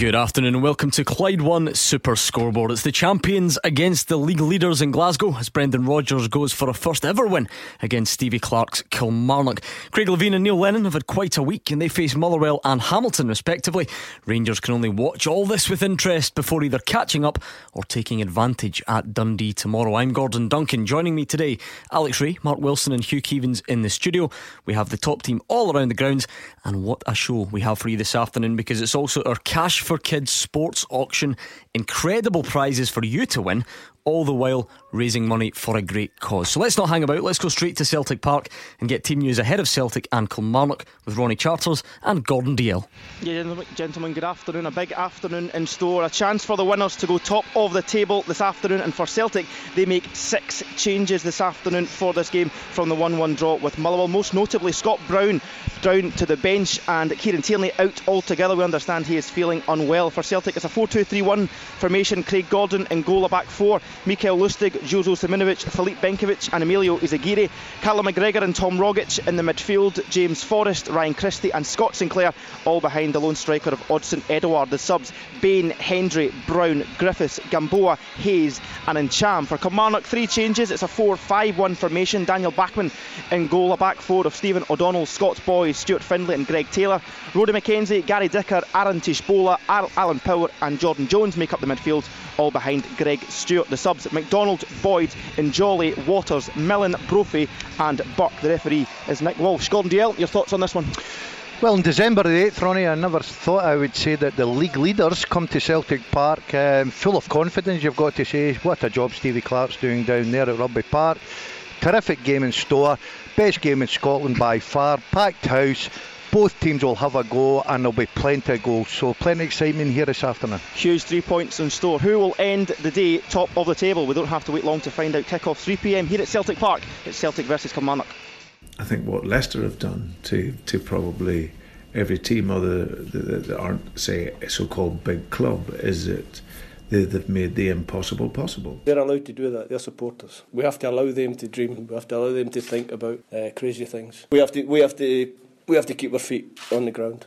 Good afternoon and welcome to Clyde One Super Scoreboard. It's the champions against the league leaders in Glasgow as Brendan Rodgers goes for a first ever win against Stevie Clarke's Kilmarnock. Craig Levein and Neil Lennon have had quite a week and they face Motherwell and Hamilton respectively. Rangers can only watch all this with interest before either catching up or taking advantage at Dundee tomorrow. I'm Gordon Duncan. Joining me today, Alex Rae, Mark Wilson, and Hugh Keevins in the studio. We have the top team all around the grounds, and what a show we have for you this afternoon because it's also our cash for Kids sports auction. Incredible prizes for you to win all the while raising money for a great cause. So let's not hang about, let's go straight to Celtic Park and get team news ahead of Celtic and Kilmarnock with Ronnie Charters and Gordon Dalziel. Yeah, gentlemen, good afternoon. A big afternoon in store. A chance for the winners to go top of the table this afternoon. And for Celtic, they make six changes this afternoon for this game from the 1 1 draw with Motherwell. Most notably, Scott Brown down to the bench and Kieran Tierney out altogether. We understand he is feeling unwell. For Celtic, it's a 4 2 3 1 formation. Craig Gordon in goal, a back four. Mikael Lustig, Jozo Simunovic, Filip Benkovic, and Emilio Izaguirre. Callum McGregor and Tom Rogic in the midfield. James Forrest, Ryan Christie, and Scott Sinclair all behind the lone striker of Odsonne Edouard. The subs Bain, Hendry, Brown, Griffiths, Gamboa, Hayes, and Ntcham. For Kilmarnock, three changes. It's a 4 5 1 formation. Daniel Bachmann in goal, a back four of Stephen O'Donnell, Scott Boyd, Stuart Findlay, and Greg Taylor. Rory McKenzie, Gary Dicker, Aaron Tshibola, Alan Power, and Jordan Jones make up the midfield, all behind Greg Stewart. The subs McDonald, Boyd, and Jolly, Waters, Millen, Brophy, and Buck. The referee is Nick Walsh. Gordon Dalziel, your thoughts on this one? Well, on December the 8th, Ronnie, I never thought I would say that the league leaders come to Celtic Park um, full of confidence, you've got to say. What a job Stevie Clarke's doing down there at Rugby Park. Terrific game in store, best game in Scotland by far, packed house. Both teams will have a go and there'll be plenty of goals, so plenty of excitement here this afternoon. Huge three points in store. Who will end the day top of the table? We don't have to wait long to find out. Kick off 3 pm here at Celtic Park. It's Celtic versus Kilmarnock. I think what Leicester have done to to probably every team other that aren't say a so-called big club is that they, have made the impossible possible. They're allowed to do that. They're supporters. We have to allow them to dream. We have to allow them to think about uh, crazy things. We have to. We have to. We have to keep our feet on the ground.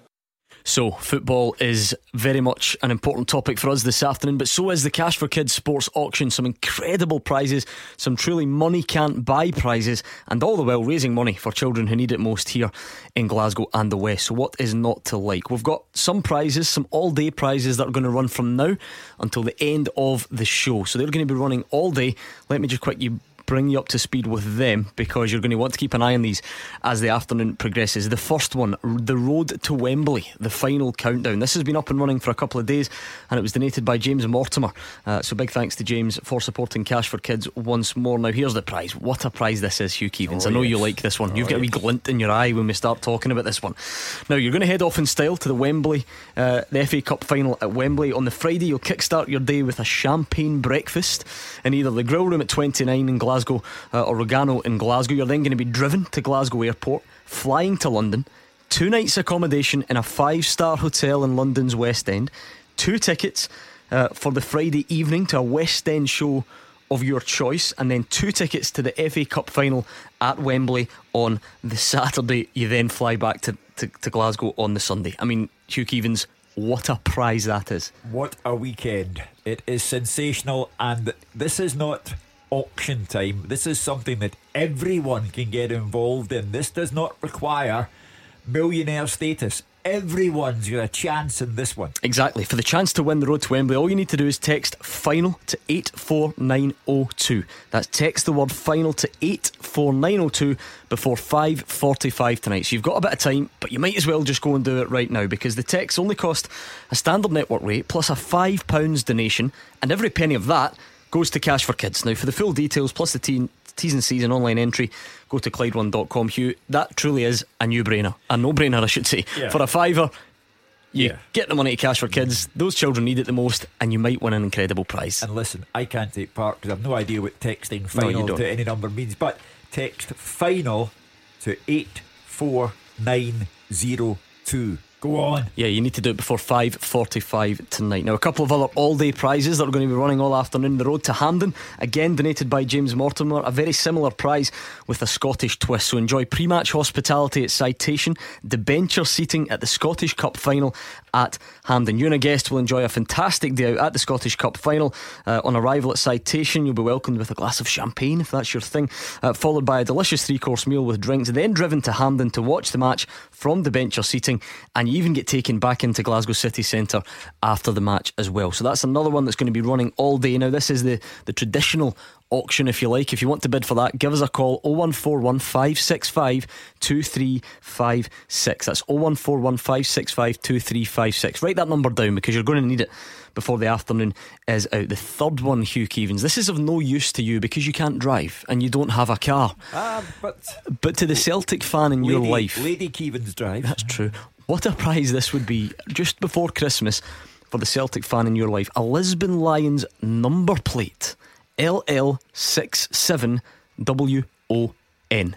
So, football is very much an important topic for us this afternoon, but so is the Cash for Kids sports auction. Some incredible prizes, some truly money can't buy prizes, and all the while raising money for children who need it most here in Glasgow and the West. So, what is not to like? We've got some prizes, some all day prizes that are going to run from now until the end of the show. So, they're going to be running all day. Let me just quickly bring you up to speed with them because you're going to want to keep an eye on these as the afternoon progresses. The first one, the road to Wembley, the final countdown. This has been up and running for a couple of days and it was donated by James Mortimer. Uh, so big thanks to James for supporting Cash for Kids once more. Now, here's the prize. What a prize this is, Hugh Keevins. Oh, I know yes. you like this one. Oh, You've got a wee glint in your eye when we start talking about this one. Now, you're going to head off in style to the Wembley, uh, the FA Cup final at Wembley. On the Friday, you'll kickstart your day with a champagne breakfast in either the grill room at 29 in Glasgow Glasgow uh, or Rogano in Glasgow. You're then going to be driven to Glasgow Airport, flying to London, two nights accommodation in a five star hotel in London's West End, two tickets uh, for the Friday evening to a West End show of your choice, and then two tickets to the FA Cup final at Wembley on the Saturday. You then fly back to, to, to Glasgow on the Sunday. I mean, Hugh Keevins, what a prize that is. What a weekend. It is sensational, and this is not auction time. This is something that everyone can get involved in. This does not require millionaire status. Everyone's got a chance in this one. Exactly. For the chance to win the road to Wembley, all you need to do is text final to 84902. That's text the word final to 84902 before 5:45 tonight. So you've got a bit of time, but you might as well just go and do it right now because the text only cost a standard network rate plus a 5 pounds donation and every penny of that goes to Cash for Kids. Now, for the full details, plus the teen, T's and C's and online entry, go to Clyde1.com. Hugh, that truly is a new brainer. A no brainer, I should say. Yeah. For a fiver, you yeah. get the money to Cash for Kids. Those children need it the most, and you might win an incredible prize. And listen, I can't take part because I've no idea what texting final no, to any number means, but text final to 84902 Go on. Yeah, you need to do it before 5.45 tonight. Now, a couple of other all-day prizes that are going to be running all afternoon. The road to Hampden, again donated by James Mortimer. A very similar prize with a Scottish twist. So enjoy pre-match hospitality at Citation, debenture seating at the Scottish Cup final at and a guest will enjoy a fantastic day out at the Scottish Cup final. Uh, on arrival at Citation, you'll be welcomed with a glass of champagne, if that's your thing, uh, followed by a delicious three-course meal with drinks, then driven to Hampden to watch the match from the bench or seating and you even get taken back into Glasgow City Centre after the match as well. So that's another one that's going to be running all day. Now, this is the, the traditional auction, if you like. If you want to bid for that, give us a call 0141 565 2356. That's 0141 565 2356. Write that number down because you're going to need it before the afternoon is out. The third one, Hugh Keevins. This is of no use to you because you can't drive and you don't have a car. Ah, but but to the Celtic fan in Lady, your life, Lady Keevins drive. That's true. What a prize this would be just before Christmas for the Celtic fan in your life. A Lisbon Lions number plate LL67WON. You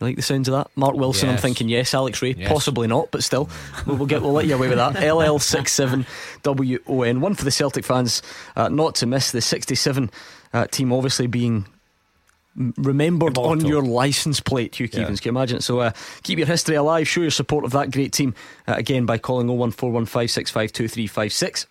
like the sounds of that? Mark Wilson, Yes. I'm thinking yes. Alex Rae, Yes. possibly not, but still, we'll, get we'll let you away with that. LL67WON. One for the Celtic fans, uh, not to miss the 67 uh, team, obviously being remembered on your license plate, Hugh Yeah. Can you imagine? So uh, keep your history alive. Show your support of that great team uh, again by calling 01415652356.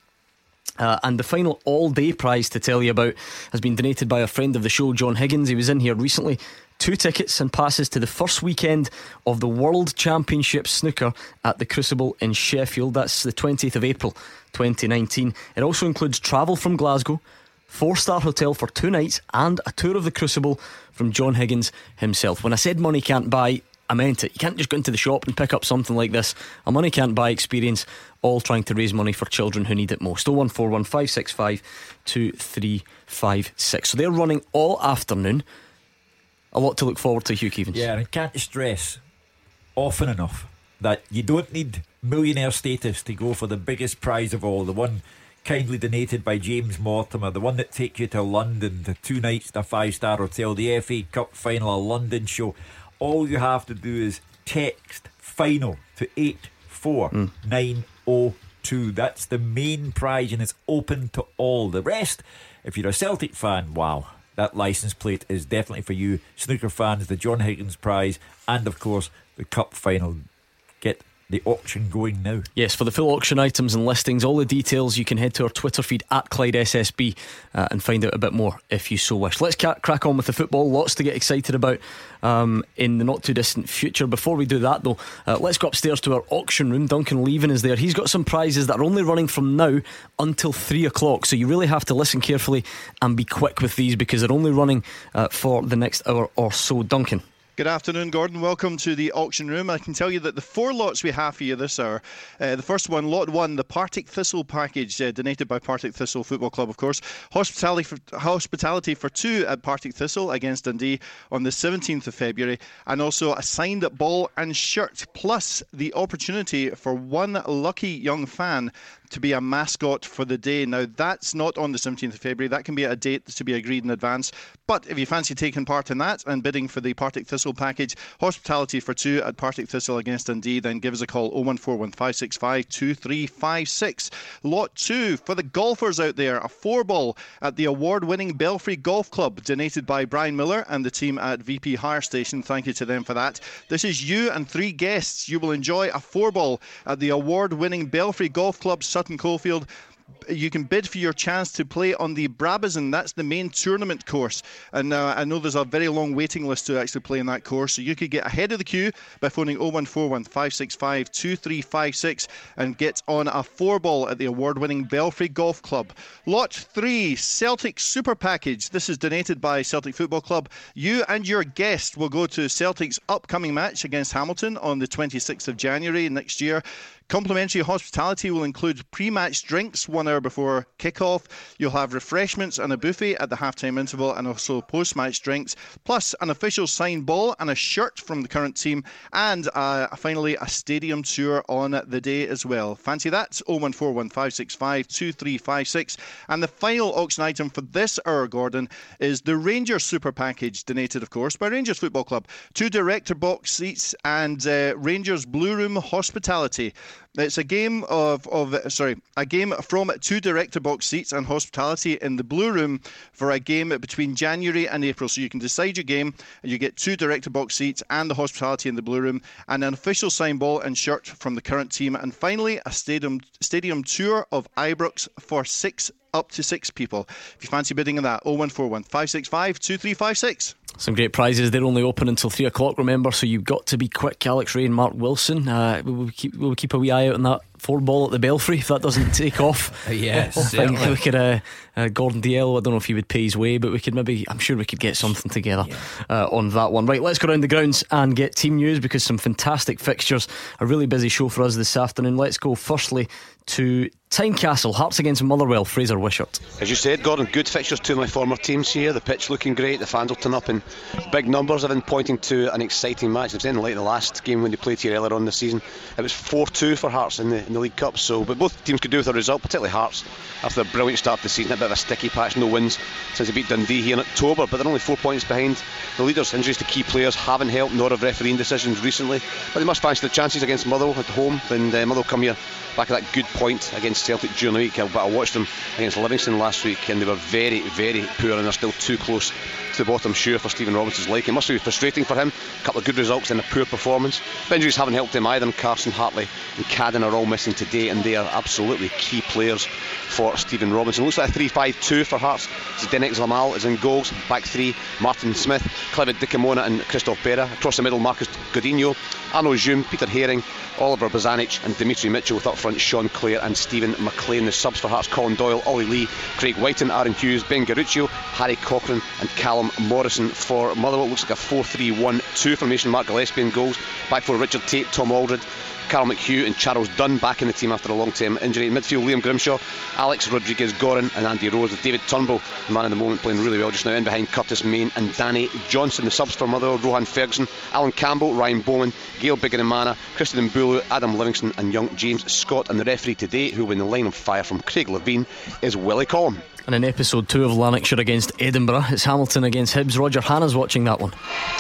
Uh, and the final all day prize to tell you about has been donated by a friend of the show, John Higgins. He was in here recently. Two tickets and passes to the first weekend of the World Championship Snooker at the Crucible in Sheffield. That's the 20th of April 2019. It also includes travel from Glasgow, four star hotel for two nights, and a tour of the Crucible from John Higgins himself. When I said money can't buy, I meant it. You can't just go into the shop and pick up something like this. A money can't buy experience, all trying to raise money for children who need it most. 0141565 2356. So they're running all afternoon. A lot to look forward to, Hugh Keevins. Yeah, and can't stress often enough that you don't need millionaire status to go for the biggest prize of all, the one kindly donated by James Mortimer, the one that takes you to London, the two nights in a five star hotel, the FA Cup final, a London show. All you have to do is text final to hmm. 84902. That's the main prize and it's open to all. The rest, if you're a Celtic fan, wow. That license plate is definitely for you, snooker fans. The John Higgins Prize, and of course the Cup Final. Get the auction going now. Yes, for the full auction items and listings, all the details, you can head to our Twitter feed at Clyde SSB uh, and find out a bit more if you so wish. Let's ca- crack on with the football. Lots to get excited about um, in the not too distant future. Before we do that, though, uh, let's go upstairs to our auction room. Duncan Leven is there. He's got some prizes that are only running from now until three o'clock. So you really have to listen carefully and be quick with these because they're only running uh, for the next hour or so. Duncan. Good afternoon, Gordon. Welcome to the auction room. I can tell you that the four lots we have you this hour. Uh, the first one, lot one, the Partick Thistle package, uh, donated by Partick Thistle Football Club, of course. Hospitality for, hospitality for two at Partick Thistle against Dundee on the 17th of February, and also a signed ball and shirt, plus the opportunity for one lucky young fan to be a mascot for the day. Now, that's not on the 17th of February. That can be a date to be agreed in advance. But if you fancy taking part in that and bidding for the Partick Thistle package, hospitality for two at Partick Thistle against Dundee, then give us a call 0141565 2356. Lot two for the golfers out there, a four ball at the award winning Belfry Golf Club, donated by Brian Miller and the team at VP Hire Station. Thank you to them for that. This is you and three guests. You will enjoy a four ball at the award winning Belfry Golf Club, Sutton Coldfield you can bid for your chance to play on the Brabazon. That's the main tournament course. And uh, I know there's a very long waiting list to actually play in that course. So you could get ahead of the queue by phoning 0141 565 2356 and get on a four ball at the award winning Belfry Golf Club. Lot three, Celtic Super Package. This is donated by Celtic Football Club. You and your guest will go to Celtic's upcoming match against Hamilton on the 26th of January next year. Complimentary hospitality will include pre match drinks one hour before kick-off. You'll have refreshments and a buffet at the halftime interval and also post match drinks, plus an official signed ball and a shirt from the current team, and uh, finally a stadium tour on the day as well. Fancy that? 0141565 2356. And the final auction item for this hour, Gordon, is the Rangers Super Package, donated, of course, by Rangers Football Club. Two director box seats and uh, Rangers Blue Room hospitality. It's a game of, of sorry, a game from two director box seats and hospitality in the Blue Room for a game between January and April. So you can decide your game, and you get two director box seats and the hospitality in the Blue Room, and an official signed ball and shirt from the current team, and finally a stadium stadium tour of Ibrox for six up to six people. If you fancy bidding on that, 0141 565 2356. Some great prizes. They're only open until three o'clock, remember, so you've got to be quick. Alex Rae and Mark Wilson. Uh, we'll, keep, we'll keep a wee eye out on that four ball at the Belfry if that doesn't take off. yes, I think we could, uh, uh, Gordon Dalziel, I don't know if he would pay his way, but we could maybe, I'm sure we could get something together yeah. uh, on that one. Right, let's go around the grounds and get team news because some fantastic fixtures. A really busy show for us this afternoon. Let's go firstly to Tynecastle, Hearts against Motherwell, Fraser Wishart. As you said, Gordon, good fixtures to my former teams here. The pitch looking great, the fans will turn up in big numbers. I've been pointing to an exciting match. I've seen like the last game when they played here earlier on this season. It was 4 2 for Hearts in the, in the League Cup, so but both teams could do with a result, particularly Hearts after a brilliant start to the season. A bit of a sticky patch, no wins since they beat Dundee here in October, but they're only four points behind the leaders. Injuries to key players haven't helped, nor have refereeing decisions recently, but they must fancy their chances against Motherwell at home. And uh, Motherwell come here back at that good point against Celtic during the week. But I watched them against Livingston last week and they were very, very poor and they're still too close to the bottom, sure, for Stephen Robinson's like. It must be frustrating for him. A couple of good results and a poor performance. But injuries haven't helped him either. And Carson Hartley and Cadden are all missing today, and they are absolutely key players for Stephen Robinson. Looks like a 3 5 2 for Hearts. Zdenek Zlamal is in goals. Back three Martin Smith, Clevid Dikamona, and Christophe Berra. Across the middle, Marcus Godinho, Arnaud Djoum, Peter Haring, Oliver Bozanic, and Demetri Mitchell with up front Sean Clare and Stephen McLean. The subs for Hearts Colin Doyle, Ollie Lee, Craig Wighton, Aaron Hughes, Ben Garuccio, Harry Cochrane, and Callum Morrison for Motherwell. Looks like a 4 3 1 2 formation. Mark Gillespie in goals. Back for Richard Tait, Tom Aldred. Carl McHugh and Charles Dunne back in the team after a long term injury. In midfield, Liam Grimshaw, Alex Rodriguez Gorrin, and Andy Rose, with David Turnbull, the man in the moment, playing really well just now. In behind Curtis Main and Danny Johnson. The subs for Motherwell, Rohan Ferguson, Alan Campbell, Ryan Bowman, Gael Bigirimana, Christian Mbulu, Adam Livingston, and young James Scott. And the referee today, who will be in the line of fire from Craig Levein, is Willie Collum. And in episode two of Lanarkshire against Edinburgh, it's Hamilton against Hibs. Roger Hannah's watching that one.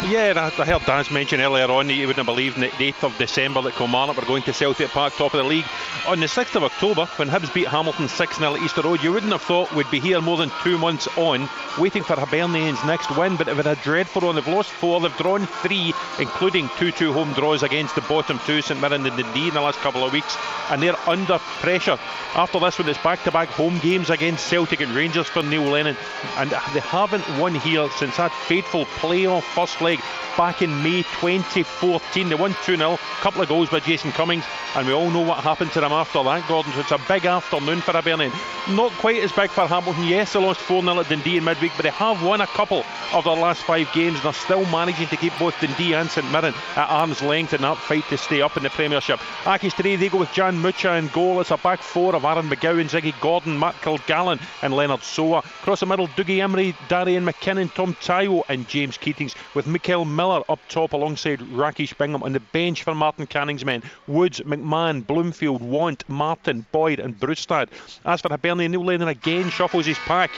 Yeah, I heard Daz mention earlier on that you wouldn't believe the 8th of December that Kilmarnock were going to Celtic Park, top of the league. On the 6th of October, when Hibs beat Hamilton 6 0 at Easter Road, you wouldn't have thought we'd be here more than two months on, waiting for Hibernian's next win. But they've had a dreadful one. They've lost four, they've drawn three, including 2 2 home draws against the bottom two, St Mirren and Dundee, in the last couple of weeks. And they're under pressure. After this one, it's back to back home games against Celtic and Rangers for Neil Lennon, and they haven't won here since that fateful playoff first leg back in May 2014. They won 2 0, a couple of goals by Jason Cummings, and we all know what happened to them after that, Gordon. So it's a big afternoon for Hibernian. Not quite as big for Hamilton. Yes, they lost 4 0 at Dundee in midweek, but they have won a couple of their last five games, and they're still managing to keep both Dundee and St Mirren at arm's length in that fight to stay up in the Premiership. Accies today, they go with Jan Mucha in goal. It's a back four of Aaron McGowan, Ziggy Gordon, Matt Kilgallen, and Lennard Sowah. Across the middle, Dougie Imrie, Darian MacKinnon, Tom Taiwo, and James Keatings, with Mickel Miller up top alongside Rakish Bingham on the bench for Martin Canning's men. Woods, McMahon, Bloomfield, Want, Martin, Boyd, and Brustad. As for Hibernian, Neil Lennon again shuffles his pack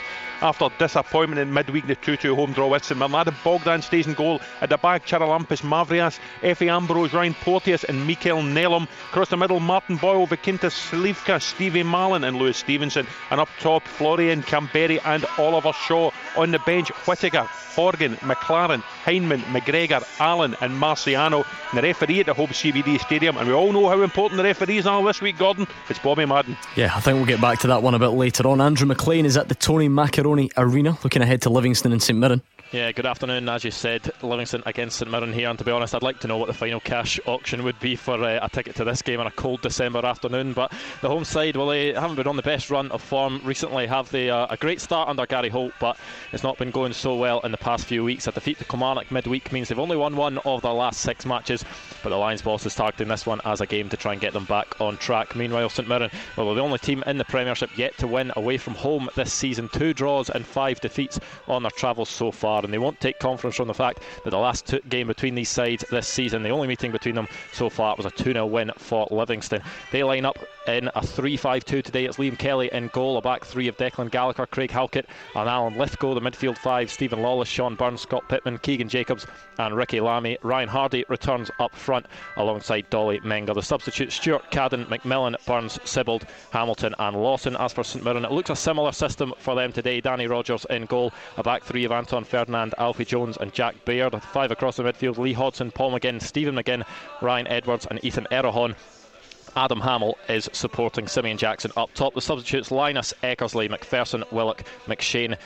after disappointment in midweek, the 2 2 home draw with St Mirren. Adam Bogdan stays in goal at the back. Charalampos Mavrias, Efe Ambrose, Ryan Porteous, and Miquel Nelom. Across the middle, Martin Boyle, Vykintas Slivka, Stevie Mallan, and Lewis Stevenson. And up top, Florian Kamberi and Oliver Shaw. On the bench, Whittaker, Horgan, McLaren, Heineman, McGregor, Allen, and Marciano. And the referee at the Hope CBD Stadium. And we all know how important the referees are this week, Gordon. It's Bobby Madden. Yeah, I think we'll get back to that one a bit later on. Andrew McLean is at the Tony Macaroni Arena looking ahead to Livingston and St Mirren. Yeah, good afternoon. As you said, Livingston against St Mirren here. And to be honest, I'd like to know what the final cash auction would be for uh, a ticket to this game on a cold December afternoon. But the home side, well, they haven't been on the best run of form recently, have they? Uh, a great start under Gary Holt, but it's not been going so well in the past few weeks. A defeat to Kilmarnock midweek means they've only won one of their last six matches. But the Lions boss is targeting this one as a game to try and get them back on track. Meanwhile, St Mirren, well, they're the only team in the Premiership yet to win away from home this season. Two draws and five defeats on their travels so far. And they won't take confidence from the fact that the last two game between these sides this season, the only meeting between them so far was a 2 0 win for Livingston. They line up in a 3 5 2 today. It's Liam Kelly in goal, a back three of Declan Gallagher, Craig Halkett, and Alan Lithgow. The midfield five Stephen Lawless, Sean Burns, Scott Pittman, Keegan Jacobs, and Ricki Lamie. Ryan Hardie returns up front alongside Dolly Menga. The substitutes Stuart Cadden, McMillan, Burns, Sibbald, Hamilton, and Lawson. As for St Mirren, it looks a similar system for them today. Danny Rogers in goal, a back three of Anton Ferdinand, Alfie Jones, and Jack Baird. Five across the midfield Lee Hodson, Paul McGinn, Stephen McGinn, Ryan Edwards, and Ethan Erhahon. Adam Hamill is supporting Simeon Jackson up top. The substitutes Linus Eckersley, McPherson, Willock, McShane,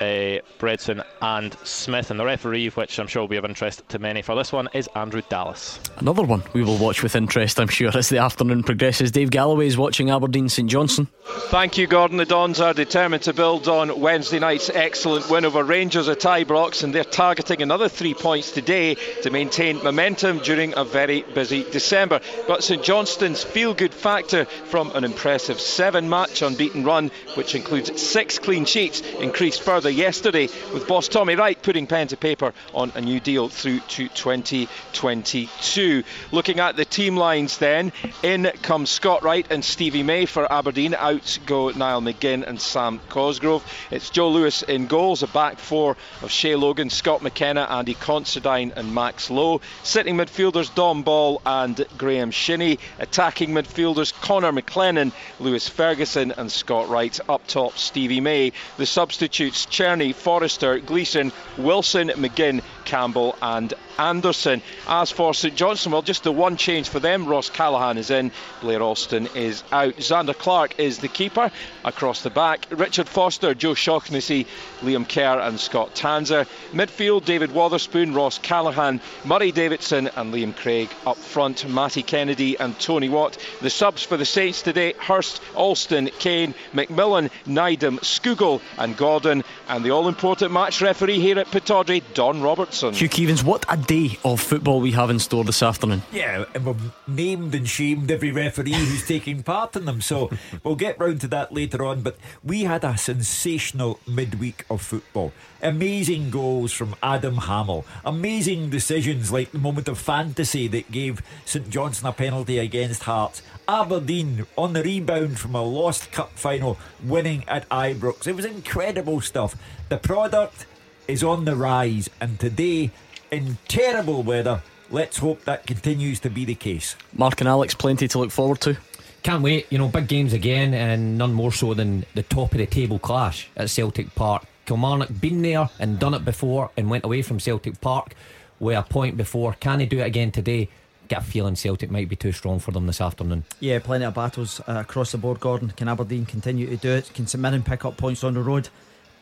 uh, Bredson and Smith. And the referee, which I'm sure will be of interest to many for this one, is Andrew Dallas. Another one we will watch with interest, I'm sure, as the afternoon progresses. Dave Galloway is watching Aberdeen St Johnstone. Thank you, Gordon. The Dons are determined to build on Wednesday night's excellent win over Rangers at Ibrox, and they're targeting another three points today to maintain momentum during a very busy December. But St Johnstone's feel good factor from an impressive seven match unbeaten run, which includes six clean sheets, increased further yesterday with boss Tommy Wright putting pen to paper on a new deal through to 2022. Looking at the team lines then, in comes Scott Wright and Stevie May for Aberdeen. Out go Niall McGinn and Sam Cosgrove. It's Joe Lewis in goals, a back four of Shay Logan, Scott McKenna, Andy Considine, and Max Lowe. Sitting midfielders Dom Ball and Graham Shinnie. Attacking midfielders Connor McLennan, Lewis Ferguson, and Scott Wright. Up top, Stevie May. The substitutes Cerny, Forrester, Gleeson, Wilson, McGinn, Campbell, and Anderson. As for St Johnstone, well, just the one change for them. Ross Callachan is in, Blair Alston is out. Zander Clark is the keeper across the back. Richard Foster, Joe Shaughnessy, Liam Kerr, and Scott Tanser. Midfield, David Wotherspoon, Ross Callachan, Murray Davidson, and Liam Craig. Up front, Matty Kennedy and Tony Watt. The subs for the Saints today Hurst, Alston, Kane, McMillan, Neidham, Skugel, and Gordon. And the all important match referee here at Pittodrie, Don Robertson. Hugh Keevins, what a day of football we have in store this afternoon. Yeah, and we've named and shamed every referee who's taking part in them, so we'll get round to that later on. But we had a sensational midweek of football. Amazing goals from Adam Hamill. Amazing decisions like the moment of fantasy that gave St Johnstone a penalty against Hearts. Aberdeen on the rebound from a lost cup final, winning at Ibrox. It was incredible stuff. The product is on the rise, and today, in terrible weather, let's hope that continues to be the case. Mark and Alex, plenty to look forward to. Can't wait, you know, big games again, and none more so than the top of the table clash at Celtic Park. Kilmarnock been there and done it before and went away from Celtic Park with a point before. Can they do it again today? Get a feeling Celtic might be too strong for them this afternoon. Yeah, plenty of battles uh, across the board, Gordon. Can Aberdeen continue to do it? Can St Mirren pick up points on the road?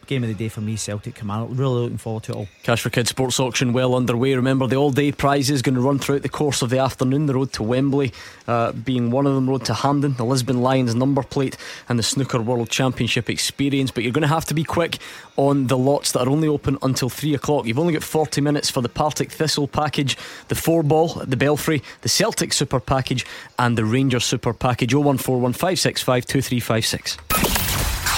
Game of the day for me, Celtic Kilmarnock. Really looking forward to it all. Cash for Kids Sports Auction well underway. Remember, the all day prize is going to run throughout the course of the afternoon. The road to Wembley uh, being one of them, road to Hampden, the Lisbon Lions number plate, and the Snooker World Championship experience. But you're going to have to be quick on the lots that are only open until 3 o'clock. You've only got 40 minutes for the Partick Thistle package, the four ball at the Belfry, the Celtic Super package, and the Rangers Super package. 0141565 2356.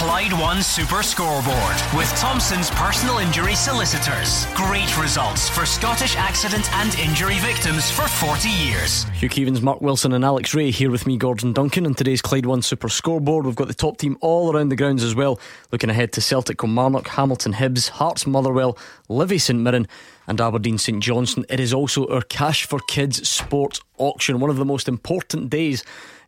Clyde One Super Scoreboard with Thompson's personal injury solicitors. Great results for Scottish accident and injury victims for 40 years. Hugh Keevins, Mark Wilson, and Alex Rae here with me, Gordon Duncan, on today's Clyde One Super Scoreboard. We've got the top team all around the grounds as well, looking ahead to Celtic Kilmarnock, Hamilton Hibs, Hearts Motherwell, Livy St Mirren, and Aberdeen St Johnstone. It is also our Cash for Kids sports auction, one of the most important days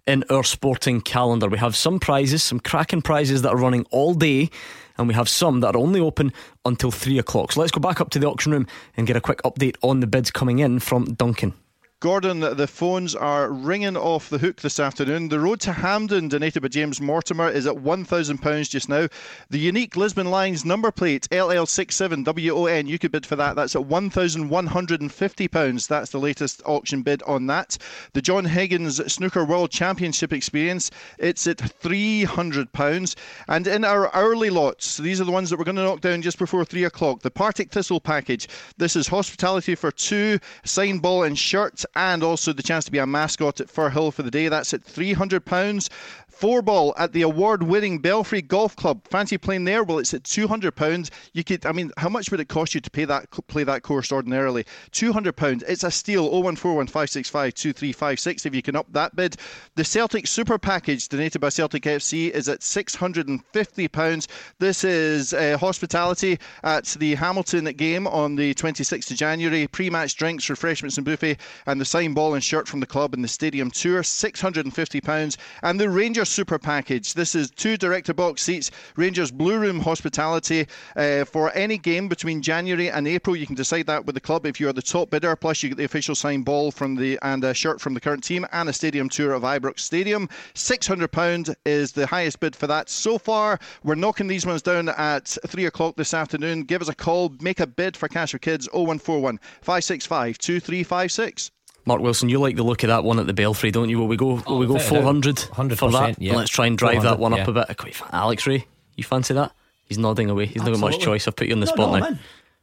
in our sporting calendar. We have some prizes, some cracking prizes that are running all day, and we have some that are only open until three o'clock. So let's go back up to the auction room and get a quick update on the bids coming in from Duncan. Gordon, the phones are ringing off the hook this afternoon. The road to Hampden, donated by James Mortimer, is at £1,000 just now. The unique Lisbon Lions number plate, LL67WON, you could bid for that. That's at £1,150. That's the latest auction bid on that. The John Higgins Snooker World Championship experience, it's at £300. And in our hourly lots, these are the ones that we're going to knock down just before 3 o'clock. The Partick Thistle package. This is hospitality for two, sign ball and shirt and also the chance to be a mascot at Firhill for the day. That's at £300. Four ball at the award-winning Belfry Golf Club. Fancy playing there? Well, it's at two hundred pounds. You could, I mean, how much would it cost you to pay that play that course ordinarily? Two hundred pounds. It's a steal. Oh one four one five six five two three five six. If you can up that bid, the Celtic Super Package donated by Celtic FC is at six hundred and fifty pounds. This is uh, hospitality at the Hamilton game on the twenty sixth of January. Pre-match drinks, refreshments, and buffet, and the signed ball and shirt from the club in the stadium tour. Six hundred and fifty pounds. And the Rangers Super Package. This is two director box seats, Rangers Blue Room hospitality uh, for any game between January and April. You can decide that with the club if you are the top bidder. Plus, you get the official signed ball from the and a shirt from the current team and a stadium tour of Ibrox Stadium. Six hundred pound is the highest bid for that so far. We're knocking these ones down at three o'clock this afternoon. Give us a call. Make a bid for Cash for Kids 0141 565 2356. Mark Wilson, you like the look of that one at the Belfry, don't you? Will we go? Will oh, we go four hundred for that? Yeah. Let's try and drive that one up a bit. Alex Rae, you fancy that? He's nodding away. He's Absolutely. not got much choice. I've put you on the no, spot no, now.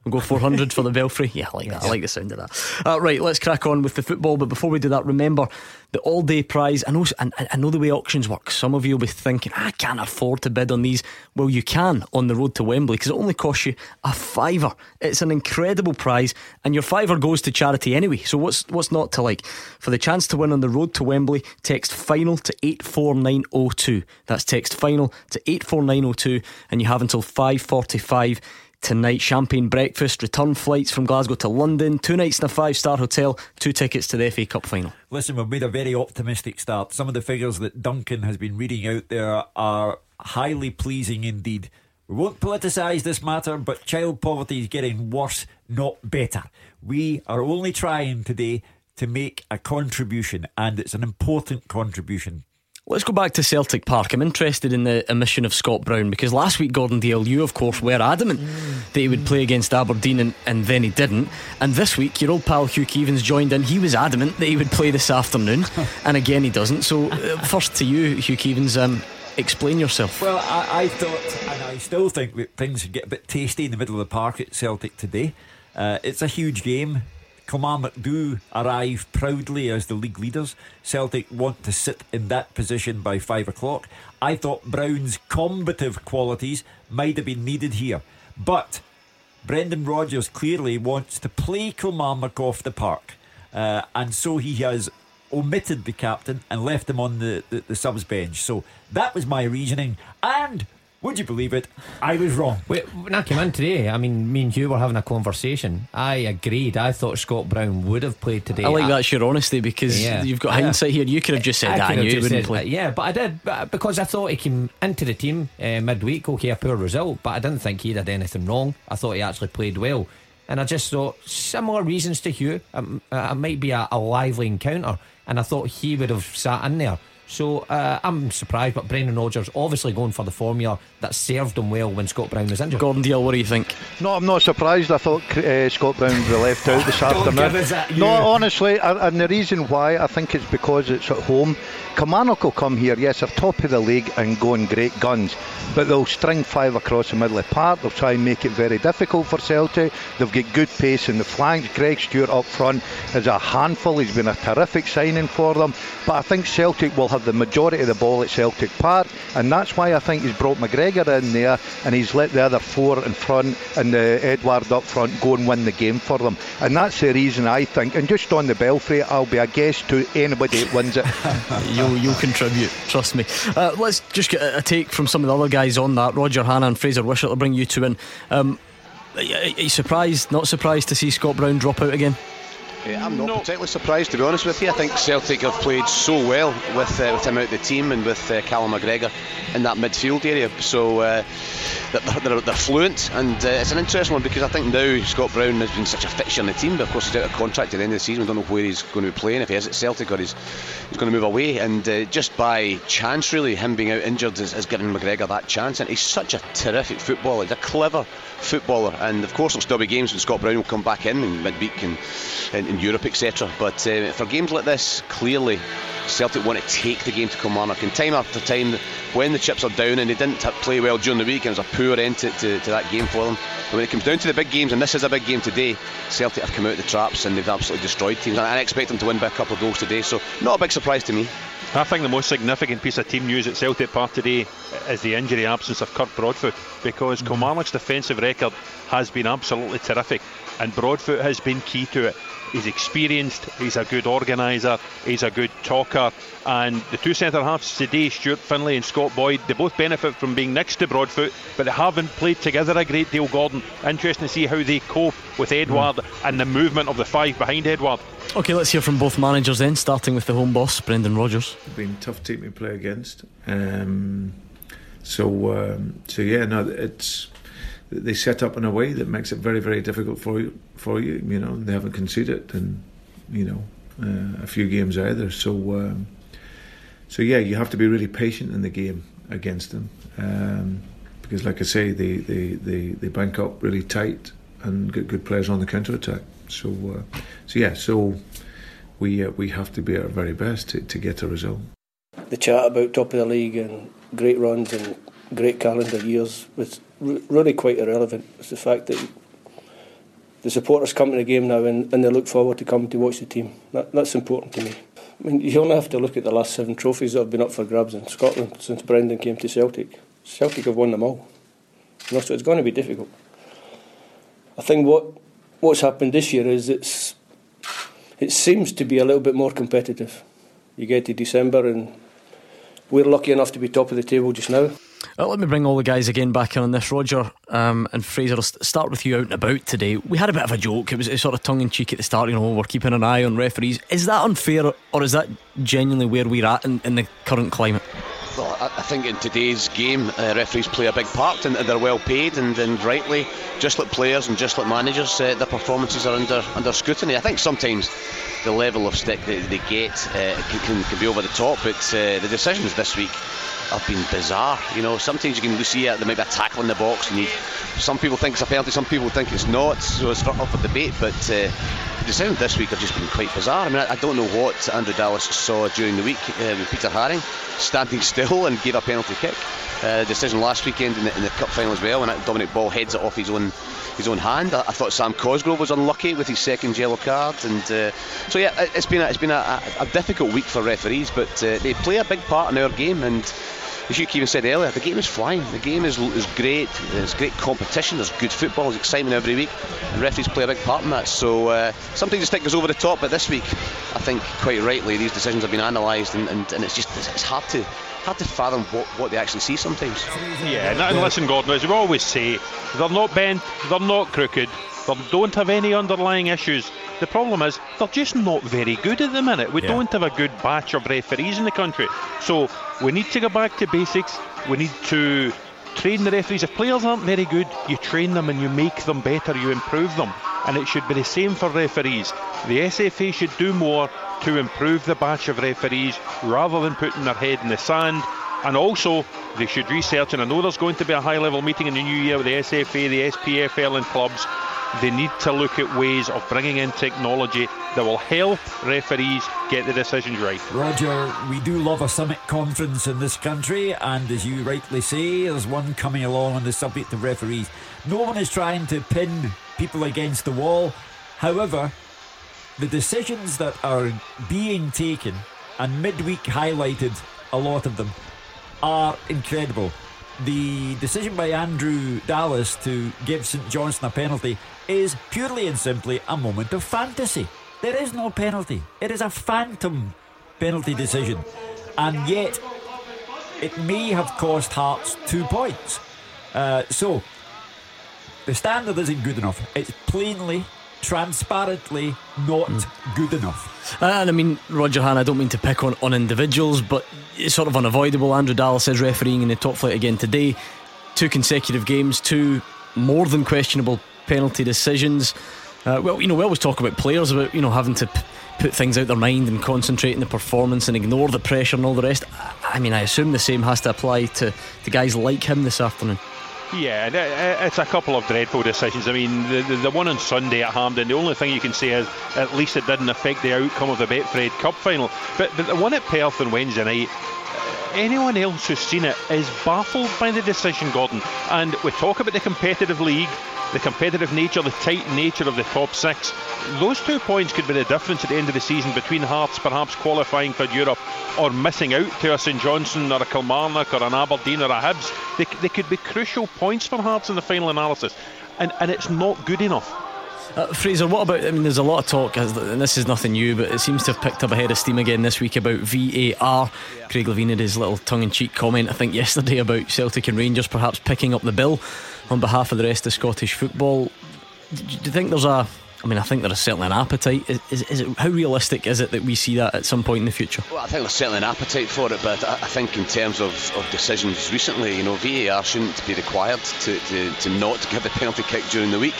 We'll go 400 for the Belfry. Yeah, I like that. I like the sound of that. Uh, right, let's crack on with the football. But before we do that, remember the all day prize. I know, I know the way auctions work. Some of you will be thinking, I can't afford to bid on these. Well, you can on the road to Wembley because it only costs you a fiver. It's an incredible prize, and your fiver goes to charity anyway. So what's what's not to like? For the chance to win on the road to Wembley, text final to 84902. That's text final to 84902, and you have until 545 tonight. Champagne breakfast, return flights from Glasgow to London, two nights in a five star hotel, two tickets to the FA Cup final. Listen, we've made a very optimistic start. Some of the figures that Duncan has been reading out there are highly pleasing indeed. We won't politicise this matter, but child poverty is getting worse, not better. We are only trying today to make a contribution, and it's an important contribution. Let's go back to Celtic Park. I'm interested in the omission of Scott Brown because last week, Gordon Dalziel, you of course were adamant that he would play against Aberdeen and, and then he didn't. And this week, your old pal Hugh Keevins joined in. He was adamant that he would play this afternoon, and again he doesn't. So, uh, first to you, Hugh Keevins. Um, explain yourself. Well, I, I, thought, and I still think that things get a bit tasty in the middle of the park at Celtic today. Uh, it's a huge game. Kilmarnock do arrive proudly as the league leaders. Celtic want to sit in that position by five o'clock. I thought Brown's combative qualities might have been needed here, but Brendan Rodgers clearly wants to play Kilmarnock off the park, uh, and so he has omitted the captain and left him on the, the, the subs bench. So that was my reasoning, and would you believe it? I was wrong. Wait, when I came in today, I mean, me and you were having a conversation. I agreed. I thought Scott Brown would have played today. I like I, that's your honesty because yeah. you've got hindsight here. You could have just said I that and you wouldn't play. yeah, but I did because I thought he came into the team uh, midweek. Okay, a poor result, but I didn't think he did anything wrong. I thought he actually played well. And I just thought similar reasons to Hugh. Um, uh, it might be a, a lively encounter, and I thought he would have sat in there. So uh, I'm surprised, but Brendan Rodgers obviously going for the formula that served him well when Scott Brown was injured. Gordon Dalziel, what do you think? No, I'm not surprised. I thought uh, Scott Brown was left out this afternoon. No, honestly, and the reason why I think it's because it's at home. Kilmarnock will come here, yes, they're top of the league and going great guns, but they'll string five across the middle of the park. They'll try and make it very difficult for Celtic. They've got good pace in the flanks. Greg Stewart up front is a handful. He's been a terrific signing for them. But I think Celtic will have the majority of the ball at Celtic Park, and that's why I think he's brought McGregor in there and he's let the other four in front and the Edouard up front go and win the game for them. And that's the reason I think. And just on the Belfry, I'll be a guest to anybody that wins it. you'll, you'll contribute, trust me. Uh, let's just get a take from some of the other guys on that. Roger Hannah and Fraser Wishart will bring you two in. Um, are you surprised, not surprised to see Scott Brown drop out again? Yeah, I'm not no. particularly surprised, to be honest with you. I think Celtic have played so well with uh, with him out the team and with uh, Callum McGregor in that midfield area. So uh, they're, they're, they're, fluent, and uh, it's an interesting one because I think now Scott Brown has been such a fixture in the team, but of course he's out of contract at the end of the season. We don't know where he's going to be playing, if he is at Celtic or he's, he's going to move away. And uh, just by chance, really, him being out injured has, has given McGregor that chance. And he's such a terrific footballer. He's a clever footballer, and of course there'll still be games when Scott Brown will come back in in midweek and, and in Europe, etc. But uh, for games like this, clearly Celtic want to take the game to Kilmarnock. And time after time, when the chips are down and they didn't play well during the week, and it was a poor end to, to, to that game for them. But when it comes down to the big games, and this is a big game today, Celtic have come out of the traps and they've absolutely destroyed teams. And I expect them to win by a couple of goals today, so not a big surprise to me. I think the most significant piece of team news at Celtic Park today is the injury absence of Kirk Broadfoot because mm. Kilmarnock's defensive record has been absolutely terrific and Broadfoot has been key to it. He's experienced, he's a good organiser, he's a good talker, and the two centre halves today, Stuart Findlay and Scott Boyd, they both benefit from being next to Broadfoot, but they haven't played together a great deal. Gordon, interesting to see how they cope with Edouard mm. and the movement of the five behind Edouard. Okay, let's hear from both managers then, starting with the home boss, Brendan Rodgers. It's been a tough team to play against. Um, so, um, so yeah, no, it's they set up in a way that makes it very, very difficult for you. For you, you know, they haven't conceded in, you know, uh, a few games either. So, um, so yeah, you have to be really patient in the game against them, um, because, like I say, they, they, they, they bank up really tight and get good players on the counter attack. So, uh, so yeah, so we uh, we have to be at our very best to, to get a result. The chat about top of the league and great runs and great calendar years was really quite irrelevant. It's the fact that the supporters come to the game now and, and they look forward to coming to watch the team. That, that's important to me. I mean, you only have to look at the last seven trophies that have been up for grabs in Scotland since Brendan came to Celtic. Celtic have won them all. You know, so it's going to be difficult. I think what what's happened this year is it's it seems to be a little bit more competitive. You get to December and we're lucky enough to be top of the table just now. Well, let me bring all the guys again back in on this. Roger um, and Fraser, I'll start with you out and about today. We had a bit of a joke. It was sort of tongue in cheek at the start. You know, we're keeping an eye on referees. Is that unfair, or is that genuinely where we're at in, in the current climate? Well, I think in today's game, uh, referees play a big part, and they're well paid, and, and rightly, just like players and just like managers, uh, their performances are under under scrutiny. I think sometimes the level of stick that they get uh, can, can, can, be over the top, but uh, the decisions this week have been bizarre. You know, sometimes you can see it, there might be a tackle in the box, and you, some people think it's a penalty, some people think it's not, so it's up for debate. But uh, the decisions this week have just been quite bizarre. I mean, I, I don't know what Andrew Dallas saw during the week uh, with Peter Haring standing still and gave a penalty kick. Uh, decision last weekend in the, in the cup final as well, when Dominic Ball heads it off his own his own hand. I, I, thought Sam Cosgrove was unlucky with his second yellow card, and uh, so yeah, it, has been a, it's been a, a, difficult week for referees, but uh, they play a big part in our game and as you even said earlier, the game is flying. The game is, is great. There's great competition. There's good football. There's excitement every week. And referees play a big part in that. So uh, sometimes the stick goes over the top. But this week, I think quite rightly, these decisions have been analysed, and, and, and, it's just it's hard to hard to fathom what, what they actually see sometimes. Yeah, and, and listen, Gordon, as we always say, they're not bent, they're not crooked, they don't have any underlying issues. The problem is they're just not very good at the minute. We yeah. don't have a good batch of referees in the country. So we need to go back to basics. We need to train the referees. If players aren't very good, you train them and you make them better, you improve them. And it should be the same for referees. The SFA should do more to improve the batch of referees rather than putting their head in the sand. And also, they should research, and I know there's going to be a high level meeting in the new year with the SFA, the SPFL, and clubs they need to look at ways of bringing in technology that will help referees get the decisions right. Roger, we do love a summit conference in this country, and as you rightly say, there's one coming along on the subject of referees. No one is trying to pin people against the wall. However, the decisions that are being taken, and midweek highlighted a lot of them, are incredible the decision by Andrew Dallas to give St Johnstone a penalty is purely and simply a moment of fantasy. There is no penalty. It is a phantom penalty decision. And yet, it may have cost Hearts two points. Uh, so, the standard isn't good enough. It's plainly transparently not mm. good enough. Uh, and I mean, Roger Han, I don't mean to pick on, on individuals, but it's sort of unavoidable. Andrew Dallas is refereeing in the top flight again today. Two consecutive games, two more than questionable penalty decisions. Uh, well, you know, we always talk about players about you know having to p- put things out their mind and concentrate on the performance and ignore the pressure and all the rest. I mean, I assume the same has to apply to, to guys like him this afternoon. Yeah, it's a couple of dreadful decisions. I mean, the, the, one on Sunday at Hampden, the only thing you can say is at least it didn't affect the outcome of the Betfred Cup final. But, but the one at Perth on Wednesday night, anyone else who's seen it is baffled by the decision, Gordon. And we talk about the competitive league, the competitive nature, the tight nature of the top six. Those two points could be the difference at the end of the season between Hearts perhaps qualifying for Europe or missing out to a St Johnstone or a Kilmarnock or an Aberdeen or a Hibs. They, they could be crucial points for Hearts in the final analysis. And, and it's not good enough. Uh, Fraser, what about? I mean, there's a lot of talk, and this is nothing new, but it seems to have picked up a head of steam again this week about VAR. Craig Levein had his little tongue in cheek comment, I think, yesterday about Celtic and Rangers perhaps picking up the bill on behalf of the rest of Scottish football. Do you think there's a I mean, I think there is certainly an appetite. Is, is, is, it how realistic is it that we see that at some point in the future? Well, I think there's certainly an appetite for it, but I, I think in terms of, of decisions recently, you know, VAR shouldn't be required to, to, to not give a penalty kick during the week.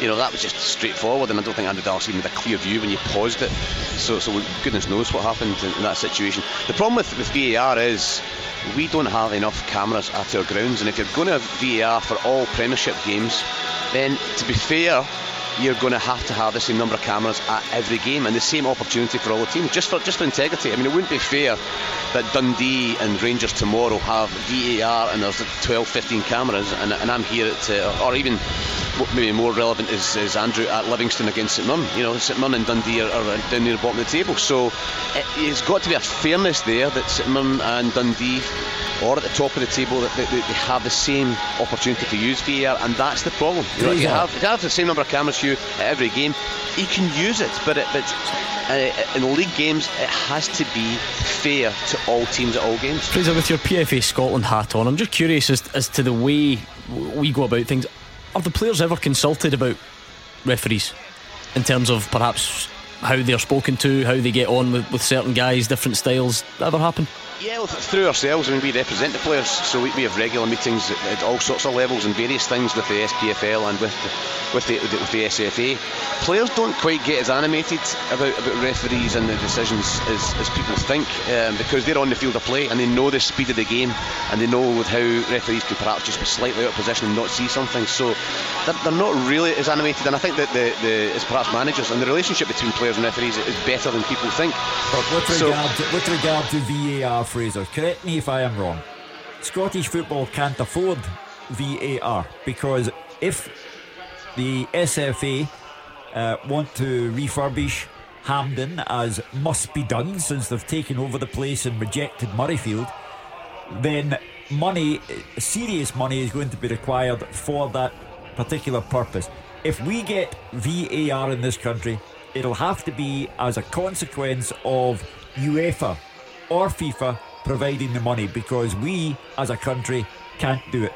You know, that was just straightforward, and I don't think Andrew Dallas even had a clear view when you paused it. So, so goodness knows what happened in, in that situation. The problem with, with VAR is we don't have enough cameras at our grounds, and if you're going to VAR for all Premiership games, then to be fair, you're going to have to have the same number of cameras at every game and the same opportunity for all the teams, just for just for integrity. I mean, it wouldn't be fair that Dundee and Rangers tomorrow have VAR and there's 12, 15 cameras, and, and I'm here at, uh, or even maybe more relevant is, is Andrew at Livingston against St Mirren. You know, St Mirren and Dundee are, are, down near the bottom of the table, so it, has got to be a fairness there that St Mirren and Dundee or at the top of the table that they, they, have the same opportunity to use VAR, and that's the problem. You, know, you, have, you have the same number of cameras you at every game. You can use it, but it, but uh, in league games, it has to be fair to all teams at all games. Fraser, with your PFA Scotland hat on, I'm just curious as, as to the way we go about things. Are the players ever consulted about referees in terms of perhaps how they're spoken to, how they get on with, with certain guys, different styles? That ever happen? Yeah, well, through ourselves, I mean, we represent the players, so we, we have regular meetings at, at, all sorts of levels and various things with the SPFL and with the, with the, with the SFA. Players don't quite get as animated about, about referees and the decisions as, as people think um, because they're on the field of play and they know the speed of the game and they know with how referees can perhaps just be slightly out of position and not see something. So they're, they're not really as animated, and I think that the, the as perhaps managers and the relationship between players and referees is better than people think. But with regard, so, to, with regard to VAR Fraser, correct me if I am wrong. Scottish football can't afford VAR because if the SFA uh, want to refurbish Hampden as must be done since they've taken over the place and rejected Murrayfield, then money, serious money, is going to be required for that particular purpose. If we get VAR in this country, it'll have to be as a consequence of UEFA or FIFA providing the money because we as a country can't do it.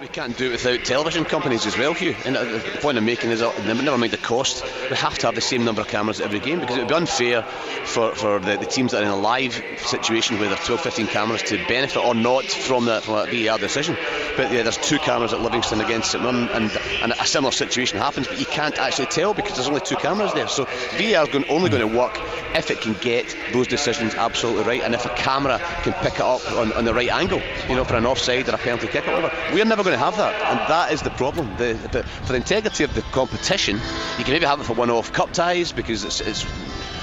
We, can't do it without television companies as well, Hugh. And the point I'm making is, uh, never mind the cost, we have to have the same number of cameras at every game because it would be unfair for, for the, the teams that are in a live situation where there are 12, 15 cameras to benefit or not from that, from that VAR decision. But yeah, there's two cameras at Livingston against St Mirren, and, and a similar situation happens, but you can't actually tell because there's only two cameras there. So VAR is only going to work if it can get those decisions absolutely right, and if a camera can pick it up on, on the right angle, you know, for an offside or a penalty kick or whatever. We're never going to have that, and that is the problem. The, the, for the integrity of the competition, you can maybe have it for one-off cup ties because it's, it's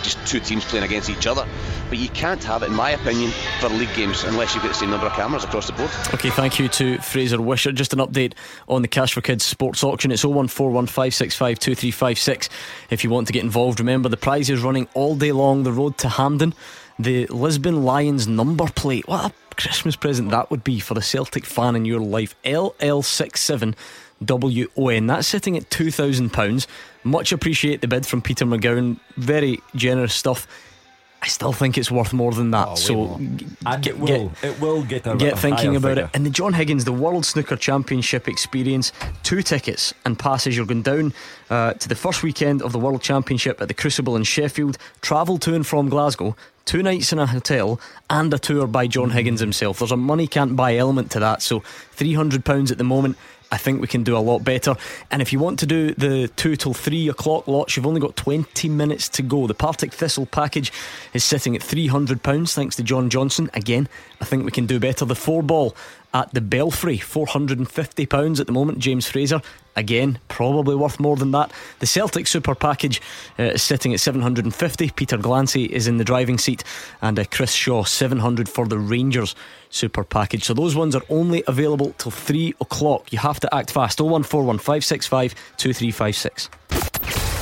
just two teams playing against each other. But you can't have it, in my opinion, for league games unless you've got the same number of cameras across the board. Okay, thank you to Fraser Wishart. Just an update on the Cash for Kids sports auction. It's 01415652356 if you want to get involved. Remember, the prize is running all day long, the road to Hampden. The Lisbon Lions number plate. What a Christmas present that would be for a Celtic fan in your life. LL67 WON. That's sitting at £2,000. Much appreciate the bid from Peter McGowan. Very generous stuff. I still think it's worth more than that. Oh, so, and get, it will. Get, it will get a get thinking about figure. it. And the John Higgins, the World Snooker Championship experience, two tickets and passes. You're going down uh, to the first weekend of the World Championship at the Crucible in Sheffield. Travel to and from Glasgow. Two nights in a hotel and a tour by John Higgins himself. There's a money can't buy element to that. So £300 at the moment. I think we can do a lot better. And if you want to do the 2 till 3 o'clock lots, you've only got 20 minutes to go. The Partick Thistle package is sitting at £300 thanks to John Johnson. Again, I think we can do better. The four ball at the Belfry. £450 at the moment. James Fraser, again, probably worth more than that. The Celtic Super Package uh, is sitting at 750 Peter Glancy is in the driving seat, and uh, Chris Shaw, 700 for the Rangers Super Package. So those ones are only available till 3 o'clock. You have to act fast. 0141 565 2356.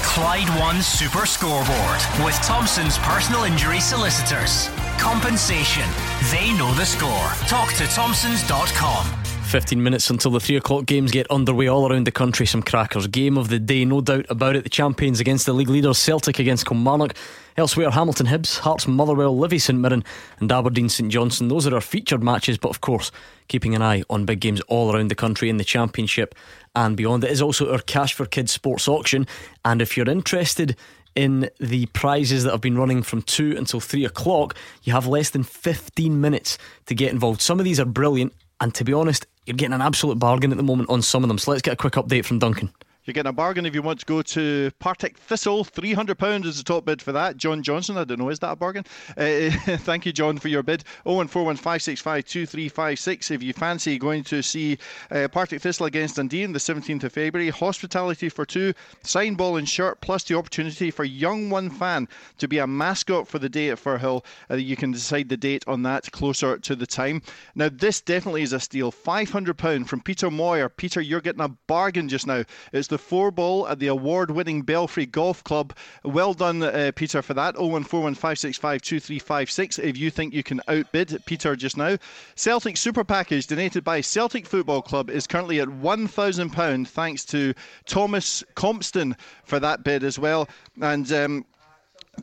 Clyde One Super Scoreboard with Thompson's personal injury solicitors. Compensation. They know the score. Talk to Thompson's.com. 15 minutes until the 3 o'clock games get underway all around the country. Some crackers. Game of the day, no doubt about it. The champions against the league leaders, Celtic against Kilmarnock. Elsewhere, Hamilton Hibs, Hearts Motherwell, Livy St Mirren, and Aberdeen St Johnstone. Those are our featured matches, but of course, keeping an eye on big games all around the country in the Championship and beyond. It is also our Cash for Kids sports auction. And if you're interested in the prizes that have been running from 2 until 3 o'clock, you have less than 15 minutes to get involved. Some of these are brilliant, and to be honest, you're getting an absolute bargain at the moment on some of them. So let's get a quick update from Duncan. You're getting a bargain if you want to go to Partick Thistle. £300 is the top bid for that. John Johnson, I don't know, is that a bargain? Uh, thank you, John, for your bid. 01415652356. If you fancy going to see uh, Partick Thistle against Dundee on the 17th of February, hospitality for two, sign ball and shirt, plus the opportunity for young one fan to be a mascot for the day at Firhill. Uh, you can decide the date on that closer to the time. Now, this definitely is a steal. £500 from Peter Moyer. Peter, you're getting a bargain just now. It's the four ball at the award winning Belfry Golf Club. Well done, uh, Peter, for that. 01415652356 if you think you can outbid Peter just now. Celtic Super Package donated by Celtic Football Club is currently at £1,000 thanks to Thomas Compston for that bid as well. And um,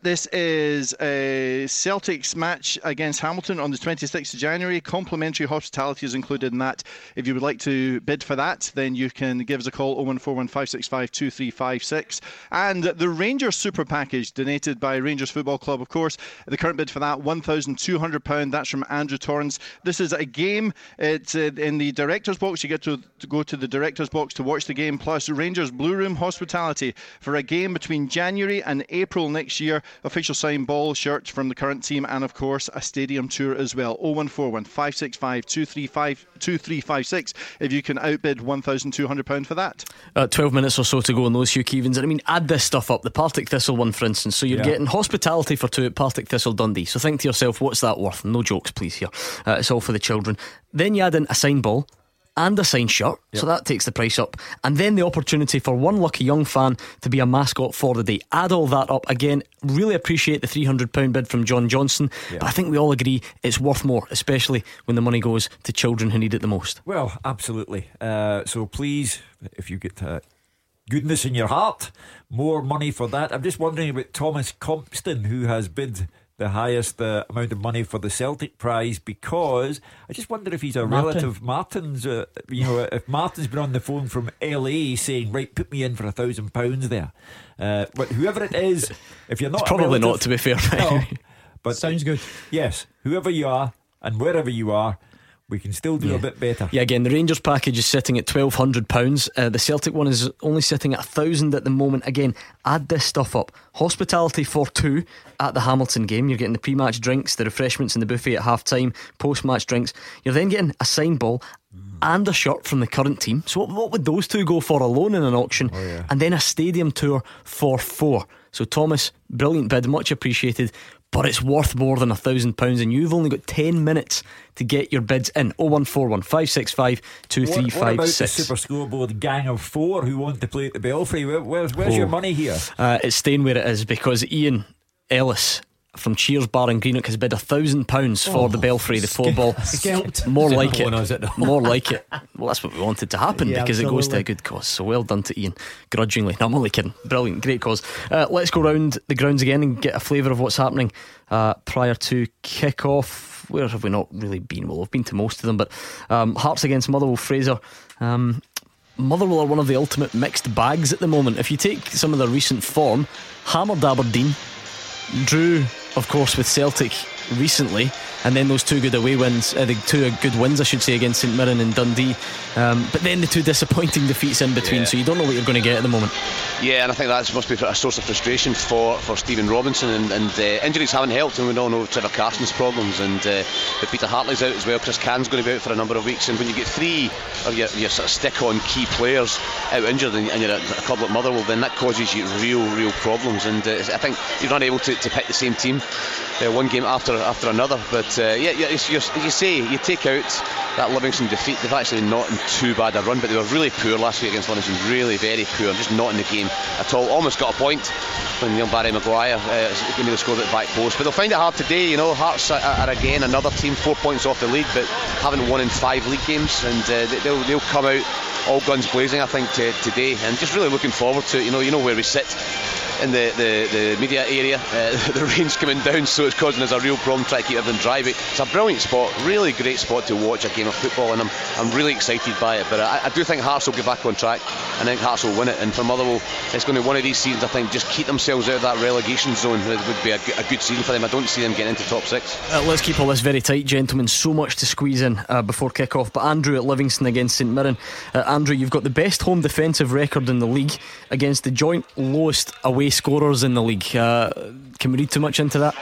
this is a Celtics match against Hamilton on the 26th of January. Complimentary hospitality is included in that. If you would like to bid for that, then you can give us a call 01415652356. And the Rangers Super Package, donated by Rangers Football Club, of course. The current bid for that, £1,200. That's from Andrew Torrance. This is a game. It's uh, in the director's box. You get to, to go to the director's box to watch the game, plus Rangers Blue Room hospitality for a game between January and April next year official signed ball shirts from the current team, and of course a stadium tour as well. 0141 565 2356 if you can outbid £1,200 for that. Uh, 12 minutes or so to go on those Hugh Keevins. And I mean, add this stuff up. The Partick Thistle one, for instance. So you're yeah. getting hospitality for two at Partick Thistle Dundee. So think to yourself, what's that worth? No jokes, please, here. Uh, it's all for the children. Then you add in a signed ball and a signed shirt, yep. so that takes the price up. And then the opportunity for one lucky young fan to be a mascot for the day. Add all that up again. Really appreciate the £300 bid from John Johnson, yep. but I think we all agree it's worth more, especially when the money goes to children who need it the most. Well, absolutely. Uh, so please, if you get uh, goodness in your heart, more money for that. I'm just wondering about Thomas Compston, who has bid the highest uh, amount of money for the Celtic prize because I just wonder if he's a Martin. relative. Martin's, uh, you know, if Martin's been on the phone from LA saying, "Right, put me in for a thousand pounds there," uh, but whoever it is, if you're not probably relative, not to be fair, no, but sounds good. Yes, whoever you are and wherever you are we can still do yeah. a bit better. Yeah, again, the Rangers package is sitting at twelve hundred pounds. Uh, the Celtic one is only sitting at a thousand at the moment. Again, add this stuff up. Hospitality for two at the Hamilton game. You're getting the pre-match drinks, the refreshments, and the buffet at half time. Post-match drinks. You're then getting a signed ball. And a shirt from the current team. So, what, what would those two go for alone in an auction? Oh, yeah. And then a stadium tour for four. So, Thomas, brilliant bid, much appreciated but it's worth more than a thousand pounds, and you've only got ten minutes to get your bids in. 0141 565 2356. What, about the Super Scoreboard gang of four who want to play at the Belfry? Where, where's, where's oh. your money here? Uh, it's staying where it is because Ian Ellis from Cheers Bar and Greenock has bid a thousand pounds for oh, the Belfry, the four ball. More like it. it more like it. Well, that's what we wanted to happen yeah, because absolutely. it goes to a good cause. So well done to Ian, grudgingly. No, I'm only kidding. Brilliant, great cause. Uh, let's go round the grounds again and get a flavour of what's happening uh, prior to kick off. Where have we not really been? Well, we've been to most of them, but um, Hearts against Motherwell Fraser. Um, Motherwell are one of the ultimate mixed bags at the moment. If you take some of their recent form, hammered Aberdeen, drew of course, with Celtic recently, and then those two good away wins, uh, the two good wins, I should say, against St Mirren and Dundee. Um, but then the two disappointing defeats in between, yeah. so you don't know what you're going to get at the moment. Yeah, and I think that must be a source of frustration for, for Stephen Robinson, and, and uh, injuries haven't helped, and we all know Trevor Carson's problems, and uh, but Peter Hartley's out as well. Chris Cadden's going to be out for a number of weeks, and when you get three of your, your sort of stick-on key players out injured, and, and you're a, a club like Motherwell, then that causes you real, real problems. And uh, I think you're not able to, to pick the same team uh, one game after after another. But uh, yeah, you say you take out that Livingston defeat. They've actually not in too bad a run, but they were really poor last week against Livingston. Really, very poor. Just not in the game at all. Almost got a point when young Barry Maguire uh, gave me the score at the back post. But they'll find it hard today. You know, Hearts are, are, again another team four points off the lead, but haven't won in five league games, and uh, they'll they'll come out all guns blazing. I think to, today, and just really looking forward to it. You know, you know where we sit in the, the, the media area. Uh, the rain's coming down, so it's causing us a real problem trying to keep everything dry. But it's a brilliant spot, really great spot to watch a game of football, and I'm, I'm really excited by it. But I, I do think Hearts will get back on track, and I think Hearts will win it. And for Motherwell, it's going to be one of these seasons, I think, just keep themselves out of that relegation zone. It would be a, a good season for them. I don't see them getting into top six. Uh, let's keep all this very tight, gentlemen. So much to squeeze in uh, before kick off. But Andrew at Livingston against St Mirren. Uh, Andrew, you've got the best home defensive record in the league against the joint lowest away scorers in the league. Uh, can we read too much into that?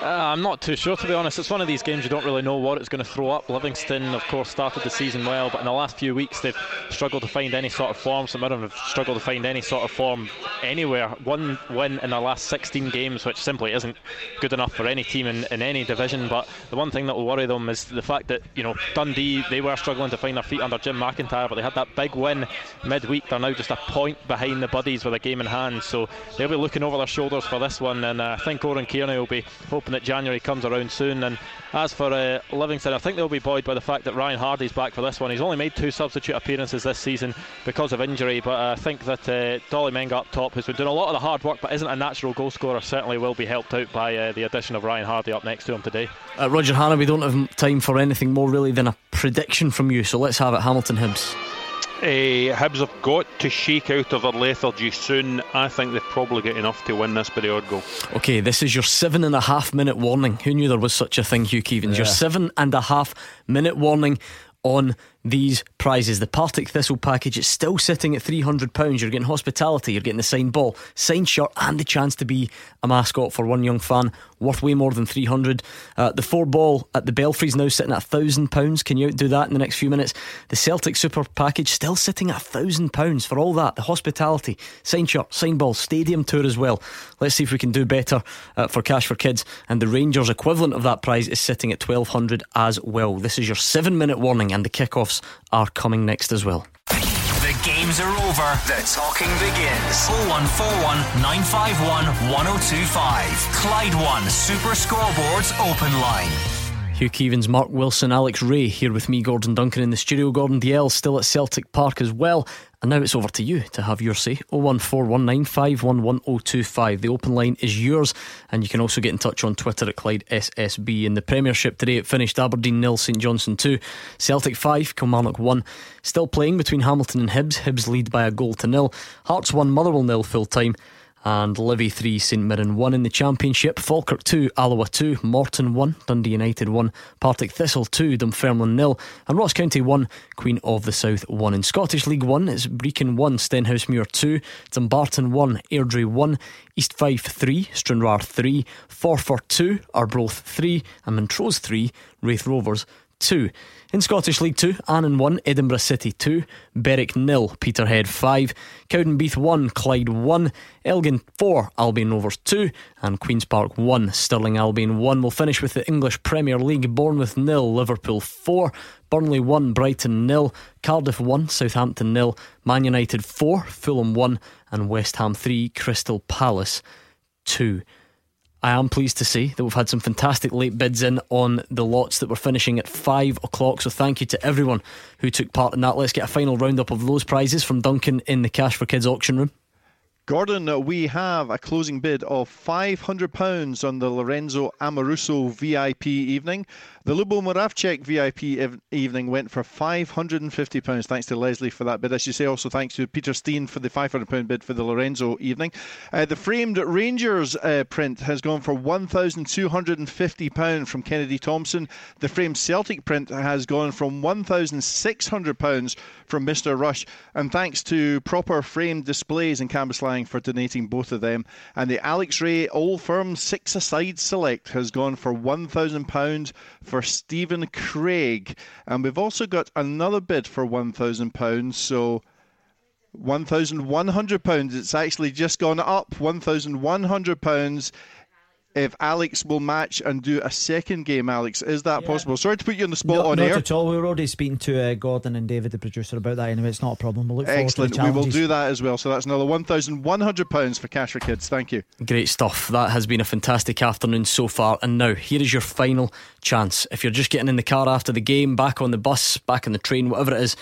Uh, I'm not too sure, to be honest. It's one of these games you don't really know what it's going to throw up. Livingston, of course, started the season well, but in the last few weeks they've struggled to find any sort of form. Some of them have struggled to find any sort of form anywhere. One win in their last 16 games, which simply isn't good enough for any team in, in any division. But the one thing that will worry them is the fact that you know Dundee they were struggling to find their feet under Jim McIntyre, but they had that big win midweek. They're now just a point behind the Buddies with a game in hand, so they'll be looking over their shoulders for this one. And uh, think Oran Kearney will be hoping that January comes around soon. And as for uh, Livingston, I think they'll be buoyed by the fact that Ryan Hardie's back for this one. He's only made two substitute appearances this season because of injury, but I think that uh, Dolly Menga up top, who's been doing a lot of the hard work but isn't a natural goal scorer, certainly will be helped out by uh, the addition of Ryan Hardie up next to him today. Uh, Roger Hannah, we don't have time for anything more really than a prediction from you, so let's have it. Hamilton Hibs. Uh, Hibs have got to shake out of their lethargy soon. I think they've probably got enough to win this by the odd goal. Okay, this is your seven and a half minute warning. Who knew there was such a thing, Hugh Keevins? Yeah. Your seven and a half minute warning on these prizes. The Partick Thistle package is still sitting at £300. You're getting hospitality, you're getting the signed ball, signed shirt, and the chance to be a mascot for one young fan, worth way more than 300 uh, The four ball at the Belfry's now sitting at £1,000. Can you outdo that in the next few minutes? The Celtic Super package still sitting at £1,000 for all that. The hospitality, sign shirt, signed ball, stadium tour as well. Let's see if we can do better uh, for Cash for Kids. And the Rangers equivalent of that prize is sitting at 1200 as well. This is your seven minute warning, and the kickoffs are coming next as well. Games are over. The talking begins. 0141 951 1025. Clyde One Super Scoreboards Open Line. Hugh Keevins, Mark Wilson, Alex Rae here with me, Gordon Duncan in the studio. Gordon Dalziel still at Celtic Park as well. And now it's over to you to have your say. 01419511025. The open line is yours, and you can also get in touch on Twitter at Clyde SSB. In the Premiership today, it finished Aberdeen nil, St Johnstone 2, Celtic 5, Kilmarnock 1. Still playing between Hamilton and Hibs. Hibs lead by a goal to nil. Hearts 1, Motherwell nil full time and Livy 3, St Mirren 1 in the Championship, Falkirk 2, Alloa 2, Morton 1, Dundee United 1, Partick Thistle 2, Dunfermline 0, and Ross County 1, Queen of the South 1. In Scottish League 1, it's Brechin 1, Stenhousemuir 2, Dumbarton 1, Airdrie 1, East Fife 3, Stranraer 3, Forfar 2, Arbroath 3, and Montrose 3, Raith Rovers 2. In Scottish League 2, Annan 1, Edinburgh City 2, Berwick nil, Peterhead 5, Cowdenbeath 1, Clyde 1, Elgin 4, Albion Rovers 2, and Queen's Park 1, Stirling Albion 1. We'll finish with the English Premier League, Bournemouth nil, Liverpool 4, Burnley 1, Brighton nil, Cardiff 1, Southampton nil, Man United 4, Fulham 1, and West Ham 3, Crystal Palace 2. I am pleased to say that we've had some fantastic late bids in on the lots that were finishing at five o'clock. So thank you to everyone who took part in that. Let's get a final roundup of those prizes from Duncan in the Cash for Kids auction room. Gordon, uh, we have a closing bid of £500 on the Lorenzo Amoruso VIP evening. The Lubo Moravcik VIP ev- evening went for £550. Thanks to Leslie for that bid. As you say, also thanks to Peter Steen for the £500 bid for the Lorenzo evening. Uh, the framed Rangers uh, print has gone for £1,250 from Kennedy Thompson. The framed Celtic print has gone from £1,600 from Mr. Rush. And thanks to proper framed displays in Cambuslang for donating both of them. And the Alex Rae Old Firm Six Aside Select has gone for £1,000 for Stephen Craig. And we've also got another bid for £1,000. So. £1,100. It's actually just gone up £1,100 if Alex will match and do a second game, Alex. Is that yeah. possible? Sorry to put you on the spot no, on not air. Not at all. We were already speaking to uh, Gordon and David, the producer, about that anyway. It's not a problem. We'll look Excellent. we will do that as well. So that's another £1,100 for Cash for Kids. Thank you. Great stuff. That has been a fantastic afternoon so far. And now, here is your final chance. If you're just getting in the car after the game, back on the bus, back on the train, whatever it is,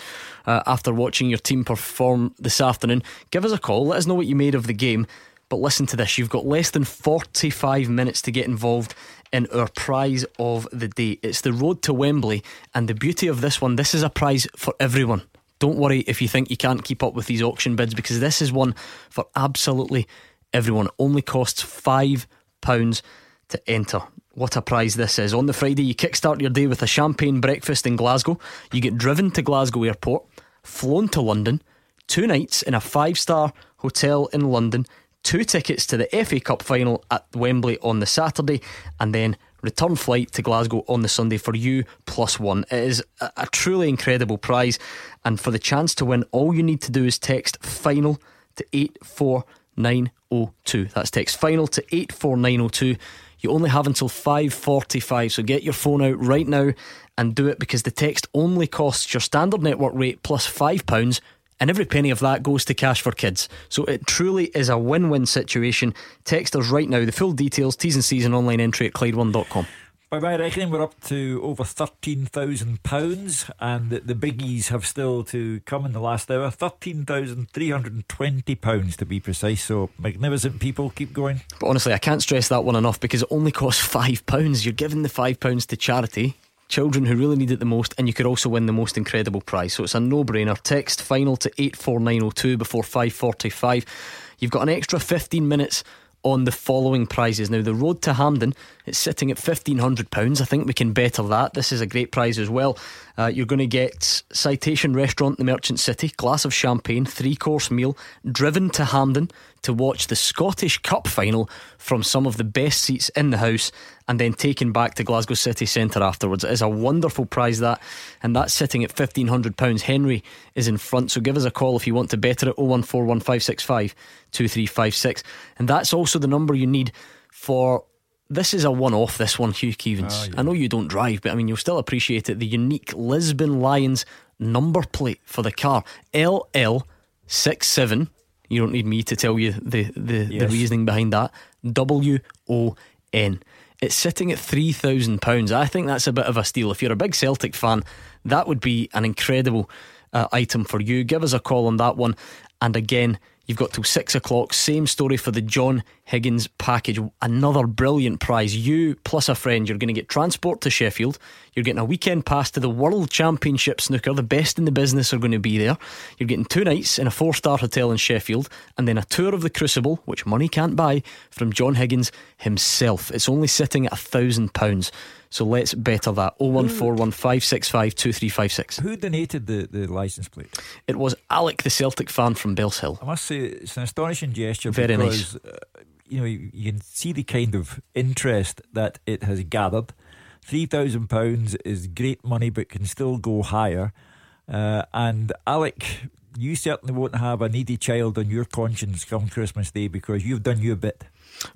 uh, after watching your team perform this afternoon, give us a call. Let us know what you made of the game. But listen to this you've got less than 45 minutes to get involved in our prize of the day. It's the road to Wembley, and the beauty of this one, this is a prize for everyone. Don't worry if you think you can't keep up with these auction bids because this is one for absolutely everyone. It only costs £5 to enter. What a prize this is. On the Friday, you kickstart your day with a champagne breakfast in Glasgow. You get driven to Glasgow Airport, flown to London, two nights in a five star hotel in London two tickets to the FA Cup final at Wembley on the Saturday, and then return flight to Glasgow on the Sunday for you plus one. It is a, truly incredible prize, and for the chance to win, all you need to do is text final to 84902. That's text final to 84902. You only have until 5:45, so get your phone out right now and do it because the text only costs your standard network rate plus 5 pounds and every penny of that goes to Cash for Kids. So it truly is a win win situation. Text us right now. The full details, T's and C's, and online entry at Clyde1.com. By my reckoning, we're up to over £13,000, and the, biggies have still to come in the last hour. £13,320 to be precise. So, magnificent people, keep going. But honestly, I can't stress that one enough because it only costs £5. You're giving the £5 to charity children who really need it the most, and you could also win the most incredible prize. So it's a no-brainer. Text final to 84902 before five forty-five. You've got an extra fifteen minutes on the following prizes. Now, the road to Hampden, it's sitting at £1,500. I think we can better that. This is a great prize as well. Uh, you're going to get Citation Restaurant, the Merchant City, glass of champagne, three course meal, driven to Hampden to watch the Scottish Cup final from some of the best seats in the house, and then taken back to Glasgow City Centre afterwards. It is a wonderful prize, that, and that's sitting at £1,500. Henry is in front, so give us a call if you want to better it 0141565 2356. And that's also the number you need for this is a one off, this one, Hugh Keevins. Oh, ah, yeah. I know you don't drive, but I mean, you'll still appreciate it. The unique Lisbon Lions number plate for the car LL67. You don't need me to tell you the, the, yes. the reasoning behind that. W O N. It's sitting at £3,000. I think that's a bit of a steal. If you're a big Celtic fan, that would be an incredible uh, item for you. Give us a call on that one. And again, You've got till six o'clock. Same story for the John Higgins package. Another brilliant prize. You plus a friend, you're going to get transport to Sheffield. You're getting a weekend pass to the World Championship snooker. The best in the business are going to be there. You're getting two nights in a four star hotel in Sheffield and then a tour of the Crucible, which money can't buy, from John Higgins himself. It's only sitting at a thousand pounds. So let's better that. 01415652356. Who donated the, the licence plate? It was Alec, the Celtic fan from Bellshill. I must say, it's an astonishing gesture. Very because, nice. Uh, you know, you, can see the kind of interest that it has gathered. £3,000 is great money, but can still go higher. Uh, and Alec, you certainly won't have a needy child on your conscience come Christmas Day because you've done your bit.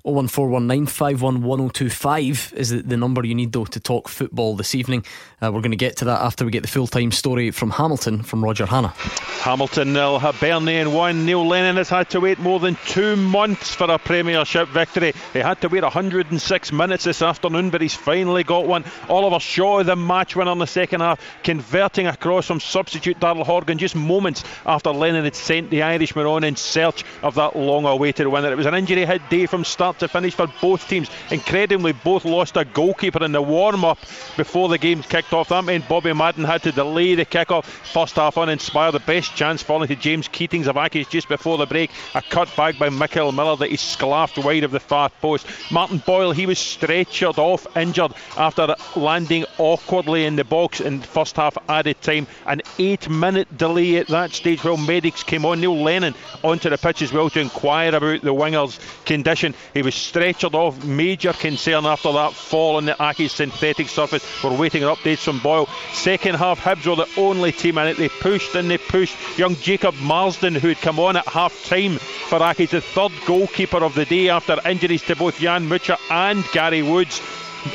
01419511025 is the, number you need though to talk football this evening. Uh, we're going to get to that after we get the full time story from Hamilton from Roger Hannah. Hamilton nil, Hibernian one. Neil Lennon has had to wait more than two months for a Premiership victory. He had to wait 106 minutes this afternoon, but he's finally got one. Oliver Shaw, the match winner in the second half, converting across from substitute Daryl Horgan just moments after Lennon had sent the Irishman on in search of that long awaited winner. It was an injury hit day from start to finish for both teams. Incredibly, both lost a goalkeeper in the warm up before the game kicked off. That meant Bobby Madden had to delay the kick off. First half uninspired. The best chance falling to James Keatings of Accies just before the break. A cut back by Mickel Miller that he sclaffed wide of the far post. Martin Boyle, he was stretchered off injured after landing awkwardly in the box in first half added time. An eight minute delay at that stage while medics came on. Neil Lennon onto the pitch as well to inquire about the winger's condition. He was stretchered off. Major concern after that fall on the Accies synthetic surface. We're waiting on updates from Boyle. Second half, Hibs were the only team in it. They pushed and they pushed. Young Jacob Marsden, who had come on at half time for Accies, the third goalkeeper of the day after injuries to both Jan Mucha and Gary Woods.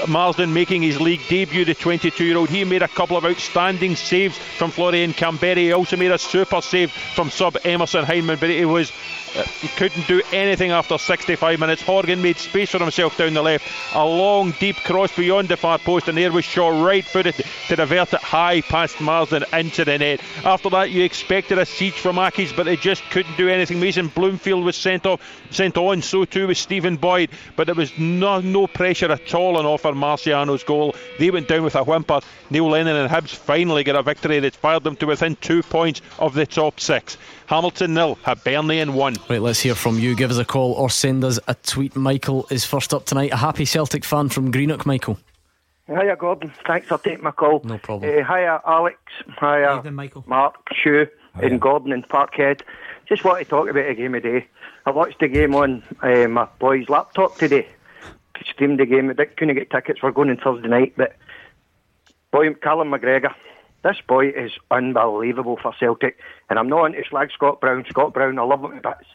Marsden making his league debut, the 22 year old. He made a couple of outstanding saves from Florian Kamberi. He also made a super save from sub Emerson Hyndman, but it was uh, he couldn't do anything after 65 minutes. Horgan made space for himself down the left. A long, deep cross beyond the far post, and there was Shaw right footed to divert it high past Marsden into the net. After that, you expected a siege from Accies, but they just couldn't do anything. Mason Bloomfield was sent off, sent on, so too was Stephen Boyd, but there was no, no pressure at all on offer Marciano's goal. They went down with a whimper. Neil Lennon and Hibs finally get a victory that fired them to within two points of the top six. Hamilton nil, Hibernian one. Right, let's hear from you. Give us a call or send us a tweet. Michael is first up tonight. A happy Celtic fan from Greenock, Michael. Hiya, Gordon. Thanks for taking my call. No problem. Uh, hiya, Alex. Hiya, Evening, Michael. Mark, Shue, and Gordon and Parkhead. Just want to talk about the game of the day. I watched the game on uh, my boy's laptop today. Streamed the game. I couldn't get tickets. We're going on Thursday night, but boy, Callum McGregor. This boy is unbelievable for Celtic, and I'm not into slag Scott Brown. Scott Brown, I love him to bits,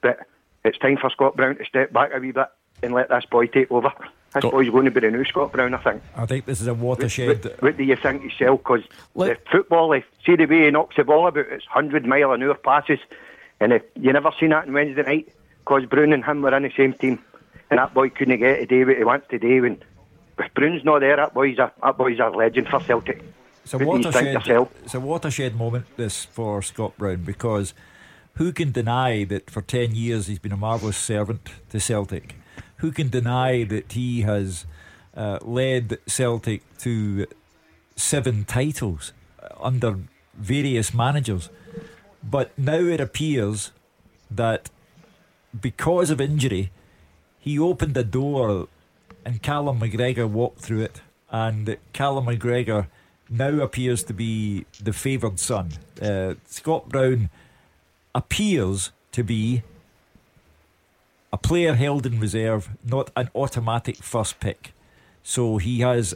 but it's time for Scott Brown to step back a wee bit and let this boy take over. This Go- boy's going to be the new Scott Brown, I think. I think this is a watershed. What, what do you think yourself? Because the football, see the way he knocks the ball about, it's 100 mile an hour passes. And if you never seen that on Wednesday night, because Brown and him were in the same team. And that boy couldn't get a today what he wants today. When if Brown's not there, that boy's a, that boy's a legend for Celtic. It's a What do you think watershed. It's a watershed moment this for Scott Brown because who can deny that for ten years he's been a marvellous servant to Celtic? Who can deny that he has uh, led Celtic to seven titles uh, under various managers? But now it appears that because of injury, he opened a door and Callum McGregor walked through it. And Callum McGregor now appears to be the favoured son. Uh, Scott Brown appears to be a player held in reserve, not an automatic first pick. So he has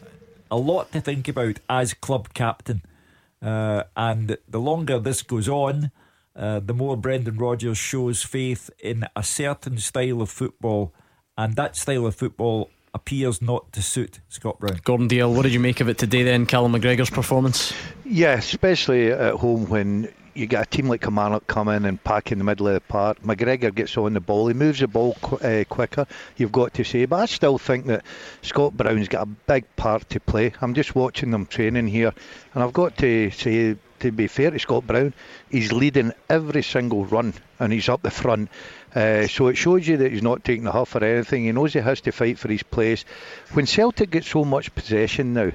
a lot to think about as club captain. Uh, and the longer this goes on, uh, the more Brendan Rodgers shows faith in a certain style of football, and that style of football appears not to suit Scott Brown. Gordon Dalziel, what did you make of it today then, Callum McGregor's performance? Yeah, especially at home when you get a team like Kilmarnock come in and pack in the middle of the park. McGregor gets on the ball, he moves the ball qu- uh, quicker, you've got to say. But I still think that Scott Brown's got a big part to play. I'm just watching them training here, and I've got to say, to be fair to Scott Brown, he's leading every single run and he's up the front. Uh, so it shows you that he's not taking the huff or anything. He knows he has to fight for his place. When Celtic get so much possession now,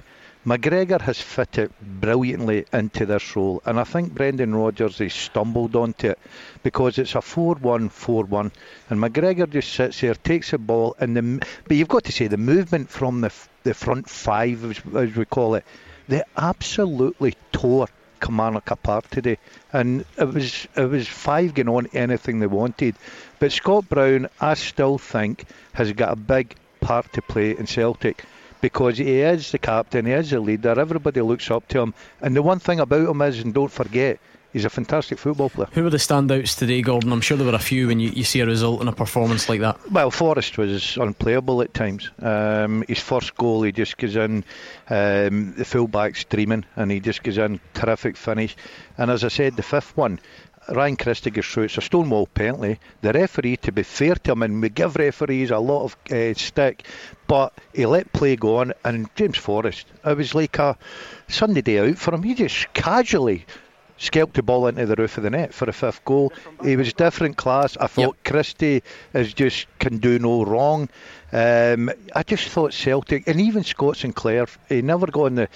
McGregor has fitted brilliantly into this role, and I think Brendan Rodgers has stumbled onto it because it's a 4 1 4 1, and McGregor just sits there, takes the ball, and the but you've got to say the movement from the the front five, as, as we call it, they absolutely tore Kilmarnock apart today, and it was it was five getting on anything they wanted, but Scott Brown, I still think, has got a big part to play in Celtic. Because he is the captain, he is the leader, everybody looks up to him. And the one thing about him is, and don't forget, he's a fantastic football player. Who were the standouts today, Gordon? I'm sure there were a few when you, you see a result and a performance like that. Well, Forrest was unplayable at times. Um, his first goal, he just goes in, um, the fullback's dreaming, and he just goes in, terrific finish. And as I said, the fifth one, Ryan Christie gets through. It's a stonewall penalty. The referee, to be fair to him, and we give referees a lot of uh, stick, but he let play go on. And James Forrest, it was like a Sunday day out for him. He just casually scalped the ball into the roof of the net for a fifth goal. He was different class. I thought yep. Christie is just can do no wrong. Um, I just thought Celtic and even Scott Sinclair, he never got in the,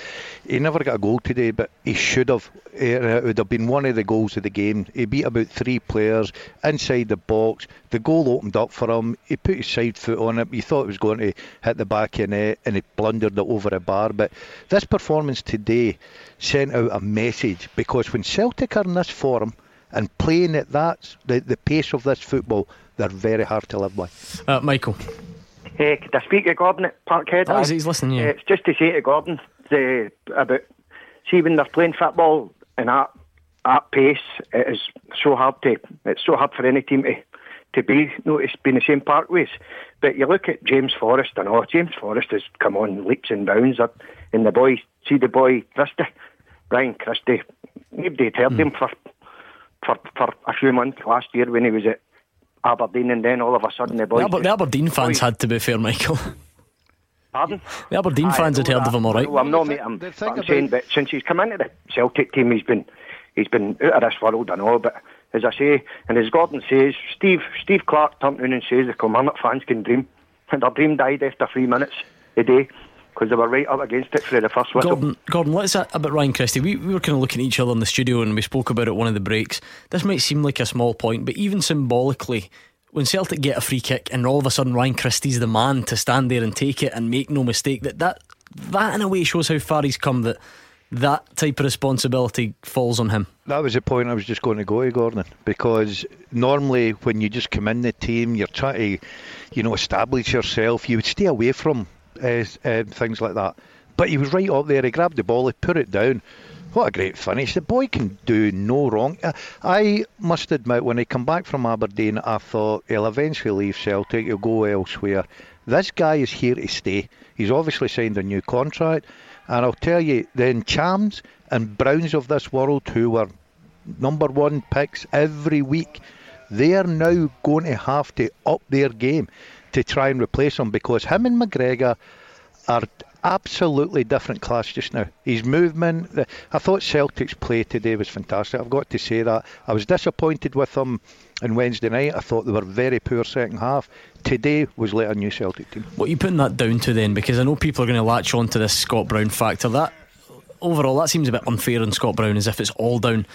he never got a goal today, but he should have. It would have been one of the goals of the game. He beat about three players inside the box. The goal opened up for him. He put his side foot on it. He thought it was going to hit the back of net, and he blundered it over a bar. But this performance today sent out a message because when Celtic are in this form and playing at that the, the pace of this football, they're very hard to live with. Uh, Michael. Hey, could I speak to Gordon at Parkhead? Oh, he's listening, yeah. Uh, it's just to say to Gordon the, about, see, when they're playing football and at, at pace, it is so hard to, it's so hard for any team to, to be noticed being the same parkways. But you look at James Forrest and all, James Forrest has come on leaps and bounds. Up, and the boy, see the boy Christie, Ryan Christie, nobody had heard mm. him for, for, for a few months last year when he was at Aberdeen, and then all of a sudden the boys. The, the Aberdeen fans had to be fair, Michael. Pardon? The Aberdeen I fans had heard that. of him, all right. Well, I'm not, mate. I'm, I'm saying, but since he's come into the Celtic team, he's been he's been out of this world, I know. But as I say, and as Gordon says, Steve Steve Clarke turned around and says the Kilmarnock fans can dream, and their dream died after three minutes a day because they were right up against it for the first whistle. Gordon, Gordon let's uh, about Ryan Christie. We, we were kind of looking at each other in the studio and we spoke about it one of the breaks. This might seem like a small point, but even symbolically, when Celtic get a free kick and all of a sudden Ryan Christie's the man to stand there and take it and make no mistake, that that, that in a way shows how far he's come. That that type of responsibility falls on him. That was the point I was just going to go to, Gordon, because normally when you just come in the team, you're trying to, you know, establish yourself. You would stay away from uh, uh, things like that. But he was right up there. He grabbed the ball, he put it down. What a great finish. The boy can do no wrong. I must admit, when he come back from Aberdeen, I thought he'll eventually leave Celtic, he'll go elsewhere. This guy is here to stay. He's obviously signed a new contract. And I'll tell you, the Ntchams and Browns of this world, who were number one picks every week, they are now going to have to up their game to try and replace him because him and McGregor are absolutely different class just now. His movement, I thought Celtic's play today was fantastic. I've got to say that. I was disappointed with them on Wednesday night. I thought they were very poor second half. Today was like a new Celtic team. What are you putting that down to then? Because I know people are going to latch on to this Scott Brown factor. That overall, that seems a bit unfair on Scott Brown, as if it's all down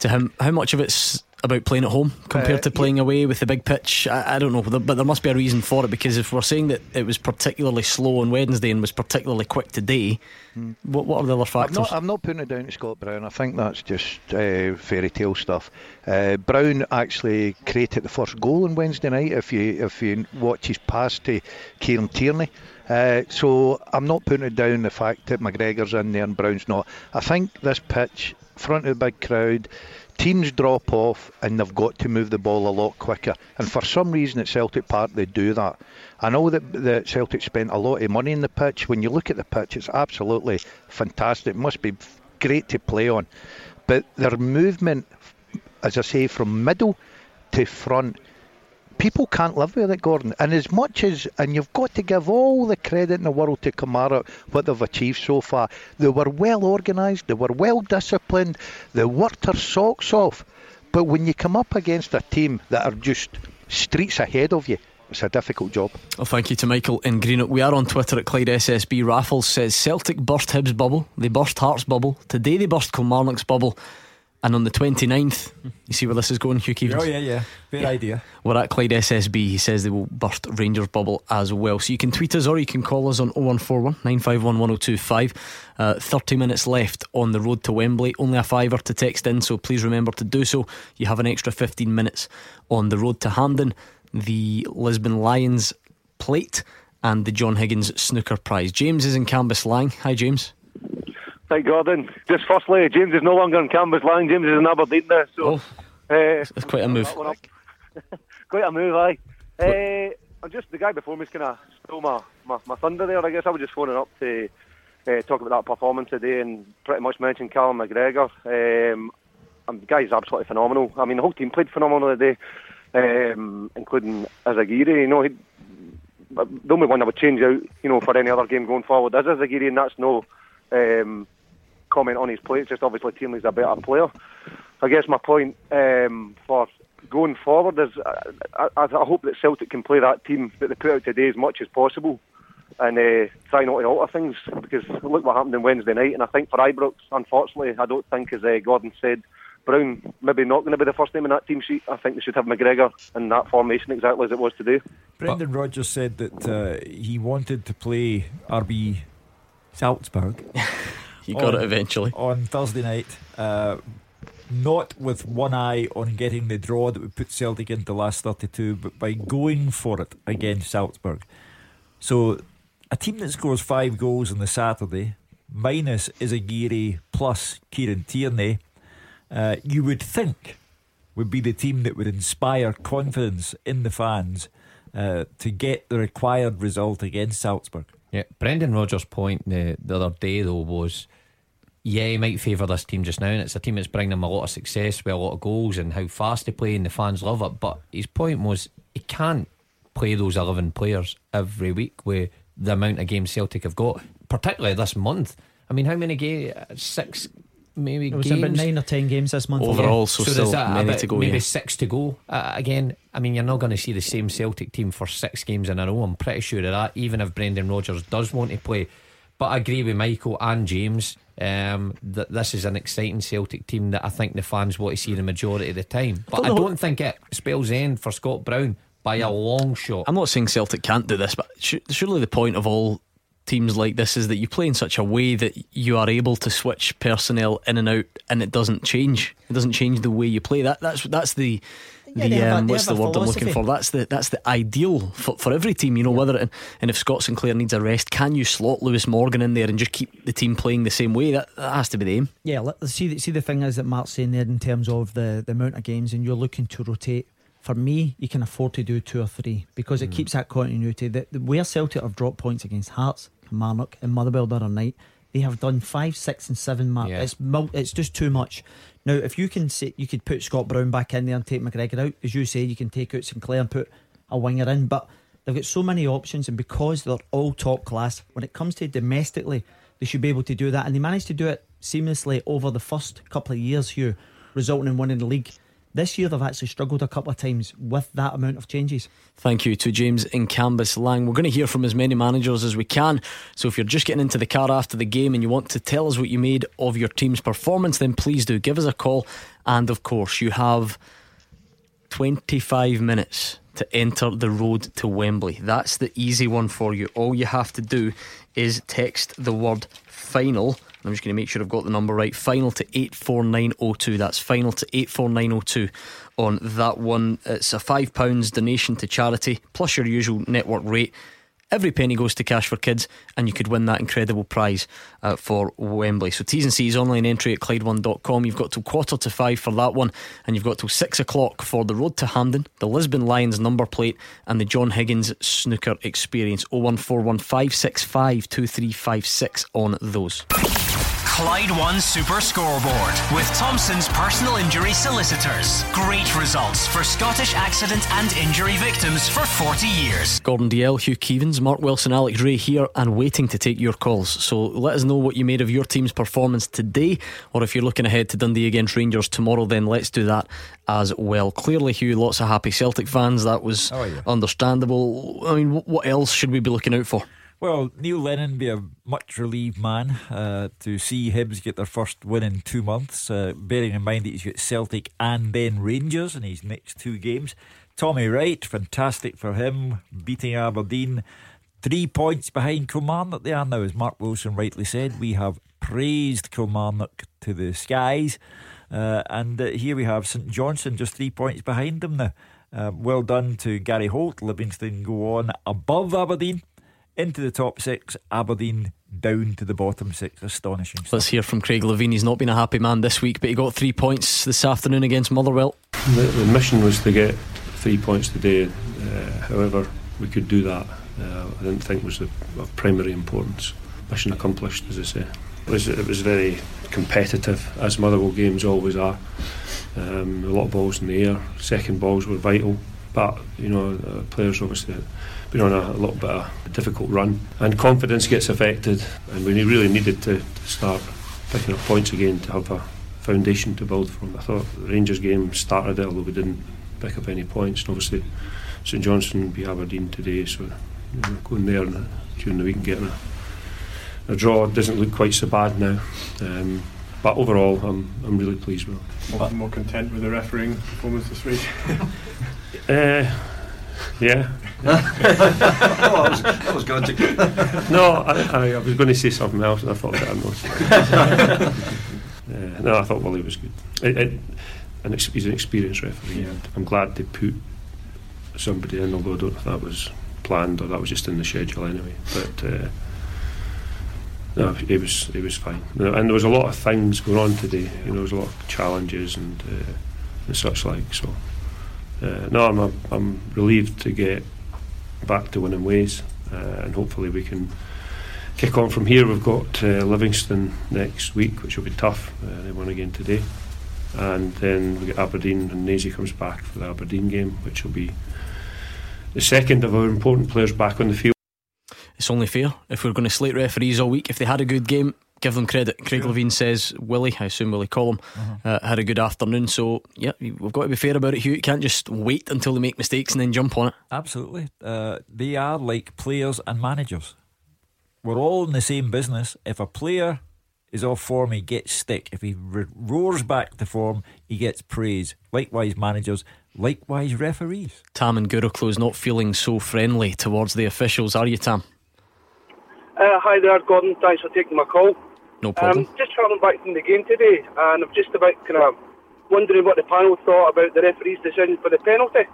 to him. How much of it's about playing at home compared uh, to playing yeah. away with the big pitch? I, I, don't know, but there must be a reason for it because if we're saying that it was particularly slow on Wednesday and was particularly quick today, hmm. what, what are the other factors? I'm not, I'm not, putting it down to Scott Brown. I think that's just uh, fairy tale stuff. Uh, Brown actually created the first goal on Wednesday night. If you if you watch his pass to Kieran Tierney. Uh, so I'm not putting it down the fact that McGregor's in there and Brown's not. I think this pitch, front of the big crowd, teams drop off and they've got to move the ball a lot quicker. And for some reason at Celtic Park they do that. I know that, that Celtic spent a lot of money in the pitch. When you look at the pitch, it's absolutely fantastic. It must be great to play on. But their movement, as I say, from middle to front people can't live with it, Gordon. And as much as, and you've got to give all the credit in the world to Kamara, what they've achieved so far. They were well organised, they were well disciplined, they worked their socks off. But when you come up against a team that are just streets ahead of you, it's a difficult job. Well, thank you to Michael in Greenock. We are on Twitter at Clyde SSB. Raffles says Celtic burst Hibs bubble, they burst Hearts bubble. Today they burst Kilmarnock's bubble. And on the 29th, you see where this is going, Hugh Keevins? Oh, yeah, yeah. Good yeah. idea. We're at Clyde SSB. He says they will burst Rangers bubble as well. So you can tweet us or you can call us on 0141 951 1025. Uh, 30 minutes left on the road to Wembley. Only a fiver to text in, so please remember to do so. You have an extra 15 minutes on the road to Hampden, the Lisbon Lions plate, and the John Higgins snooker prize. James is in Cambuslang. Hi, James. Thank God, Gordon. Just firstly, James is no longer in Cambuslang. James is in Aberdeen now. So, oh, uh, that's quite a move. quite a move, aye. Uh, I'm just the guy before me's kind of stole my, my, my thunder there. I guess I was just phoning up to uh, talk about that performance today and pretty much mention Callum McGregor. Um, and the guy's absolutely phenomenal. I mean, the whole team played phenomenal today, um, including Izaguirre. You know, he, the only one I would change out, you know, for any other game going forward is Izaguirre, and that's no. Um, comment on his play. It's just obviously Tierney's a better player. I guess my point um, for going forward is I, I, I hope that Celtic can play that team that they put out today as much as possible and uh, try not to alter things because look what happened on Wednesday night. And I think for Ibrox, unfortunately, I don't think, as uh, Gordon said, Brown maybe not going to be the first name in that team sheet. I think they should have McGregor in that formation exactly as it was today. Brendan Rodgers said that uh, he wanted to play RB Salzburg. you got on, it eventually on Thursday night. Uh, not with one eye on getting the draw that would put Celtic into last 32, but by going for it against Salzburg. So, a team that scores five goals on the Saturday, minus Izaguirre plus Kieran Tierney, uh, you would think would be the team that would inspire confidence in the fans uh, to get the required result against Salzburg. Yeah, Brendan Rodgers' point the, the other day though was, yeah, he might favour this team just now, and it's a team that's bringing them a lot of success with a lot of goals and how fast they play, and the fans love it. But his point was, he can't play those eleven players every week with the amount of games Celtic have got, particularly this month. I mean, how many games? Six maybe it was games. about nine or ten games this month overall. Yeah. So, so still many to go. Maybe yeah. six to go. Uh, again, I mean, you're not going to see the same Celtic team for six games in a row. I'm pretty sure of that. Even if Brendan Rodgers does want to play, but I agree with Michael and James um, that this is an exciting Celtic team that I think the fans want to see the majority of the time. But I don't think it spells end for Scott Brown by a long shot. I'm not saying Celtic can't do this, but surely the point of all teams like this is that you play in such a way that you are able to switch personnel in and out, and it doesn't change. It doesn't change the way you play. That that's that's the. Yeah, the, um, a, what's the word I'm looking for? That's the that's the ideal for, for every team. You know yeah. whether it, and if Scott Sinclair needs a rest, can you slot Lewis Morgan in there and just keep the team playing the same way? That, that has to be the aim. Yeah, see. See the thing is that Mark's saying there in terms of the the amount of games, and you're looking to rotate for me, you can afford to do two or three because it mm. keeps that continuity. That the, where Celtic have dropped points against Hearts, Marnock and Motherwell the other night. They have done five, six, and seven. Mark. Yeah. It's it's just too much. Now, if you can say you could put Scott Brown back in there and take McGregor out, as you say, you can take out Sinclair and put a winger in. But they've got so many options, and because they're all top class, when it comes to domestically, they should be able to do that. And they managed to do it seamlessly over the first couple of years, Hugh, resulting in winning the league. This year they've actually struggled a couple of times with that amount of changes. Thank you to James in Cambuslang. We're going to hear from as many managers as we can. So if you're just getting into the car after the game and you want to tell us what you made of your team's performance, then please do give us a call. And of course, you have 25 minutes to enter the road to Wembley. That's the easy one for you. All you have to do is text the word final I'm just going to make sure I've got the number right. Final to 84902. That's final to 84902 on that one. It's a £5 donation to charity plus your usual network rate. Every penny goes to Cash for Kids, and you could win that incredible prize uh, for Wembley. So T's and C's online entry at Clyde1.com. You've got till quarter to five for that one, and you've got till six o'clock for the road to Hampden, the Lisbon Lions number plate, and the John Higgins snooker experience. 01415652356 on those. Clyde One Super Scoreboard with Thompson's personal injury solicitors. Great results for Scottish accident and injury victims for 40 years. Gordon Dalziel, Hugh Keevins, Mark Wilson, Alex Rae here and waiting to take your calls. So let us know what you made of your team's performance today, or if you're looking ahead to Dundee against Rangers tomorrow, then let's do that as well. Clearly, Hugh, lots of happy Celtic fans. That was oh, understandable. I mean, what else should we be looking out for? Well, Neil Lennon be a much relieved man uh, to see Hibs get their first win in two months, uh, bearing in mind that he's got Celtic and then Rangers in his next two games. Tommy Wright, fantastic for him, beating Aberdeen. Three points behind Kilmarnock they are now, as Mark Wilson rightly said. We have praised Kilmarnock to the skies. Uh, and uh, here we have St Johnstone just three points behind them now. Uh, well done to Gary Holt. Livingston go on above Aberdeen into the top six, Aberdeen down to the bottom six. Astonishing. Stuff. Let's hear from Craig Levein. He's not been a happy man this week, but he got three points this afternoon against Motherwell. The, the mission was to get three points today. Uh, however, we could do that. Uh, I didn't think was of, of primary importance. Mission accomplished, as I say. It was, it was very competitive, as Motherwell games always are. Um, a lot of balls in the air. Second balls were vital, but you know, uh, players obviously been on a, a little bit of a difficult run, and confidence gets affected, and we really needed to, to start picking up points again to have a foundation to build from. I thought the Rangers game started it, although we didn't pick up any points. And obviously, St Johnstone be Aberdeen today, so you know, going there during the week and getting a, a draw doesn't look quite so bad now. Um, but overall, I'm I'm really pleased with it. More, more content with the refereeing performance this week. uh, yeah. Oh, that, was, that was good. no, I, I, I, was going to say something else, and I thought that I uh, no, I thought Willie was good. It, it, and he's an experienced referee, yeah. and I'm glad they put somebody in, although I don't know if that was planned or that was just in the schedule anyway. But uh, no, it was it was fine, and there was a lot of things going on today. You know, there was a lot of challenges and uh, and such like. So uh, no, I'm I'm relieved to get back to winning ways, uh, and hopefully we can kick on from here. We've got uh, Livingston next week, which will be tough. Uh, they won again today, and then we get Aberdeen, and Nazy comes back for the Aberdeen game, which will be the second of our important players back on the field. It's only fair if we're going to slate referees all week. If they had a good game, give them credit. Craig sure. Levein says Willie, I assume Willie Collum, uh-huh. uh, had a good afternoon. So yeah, we've got to be fair about it. Hugh, you can't just wait until they make mistakes and then jump on it. Absolutely, uh, they are like players and managers. We're all in the same business. If a player is off form, he gets stick. If he roars back to form, he gets praise. Likewise, managers. Likewise, referees. Tam and Gourocklo not feeling so friendly towards the officials, are you, Tam? Uh, hi there, Gordon. Thanks for taking my call. No problem. Um, just travelling back from the game today, and I'm just about kind of wondering what the panel thought about the referee's decision for the penalty.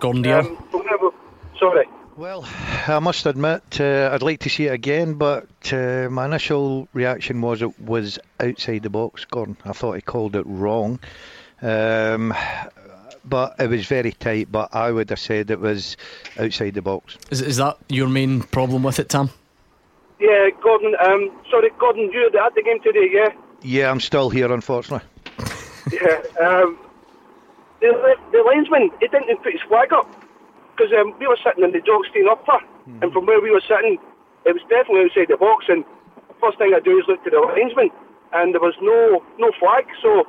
Gordon, dear. Um, sorry. Well, I must admit, uh, I'd like to see it again, but uh, my initial reaction was it was outside the box, Gordon. I thought he called it wrong. Um, but it was very tight. But I would have said it was outside the box. Is, is that your main problem with it, Tam? Yeah, Gordon. Um, sorry, Gordon, you at the game today, yeah? Yeah, I'm still here, unfortunately. yeah. Um, the, the linesman, he didn't put his flag up because um, we were sitting in the Jock Stein upper, mm. and from where we were sitting, it was definitely outside the box. And first thing I do is look to the linesman, and there was no no flag. So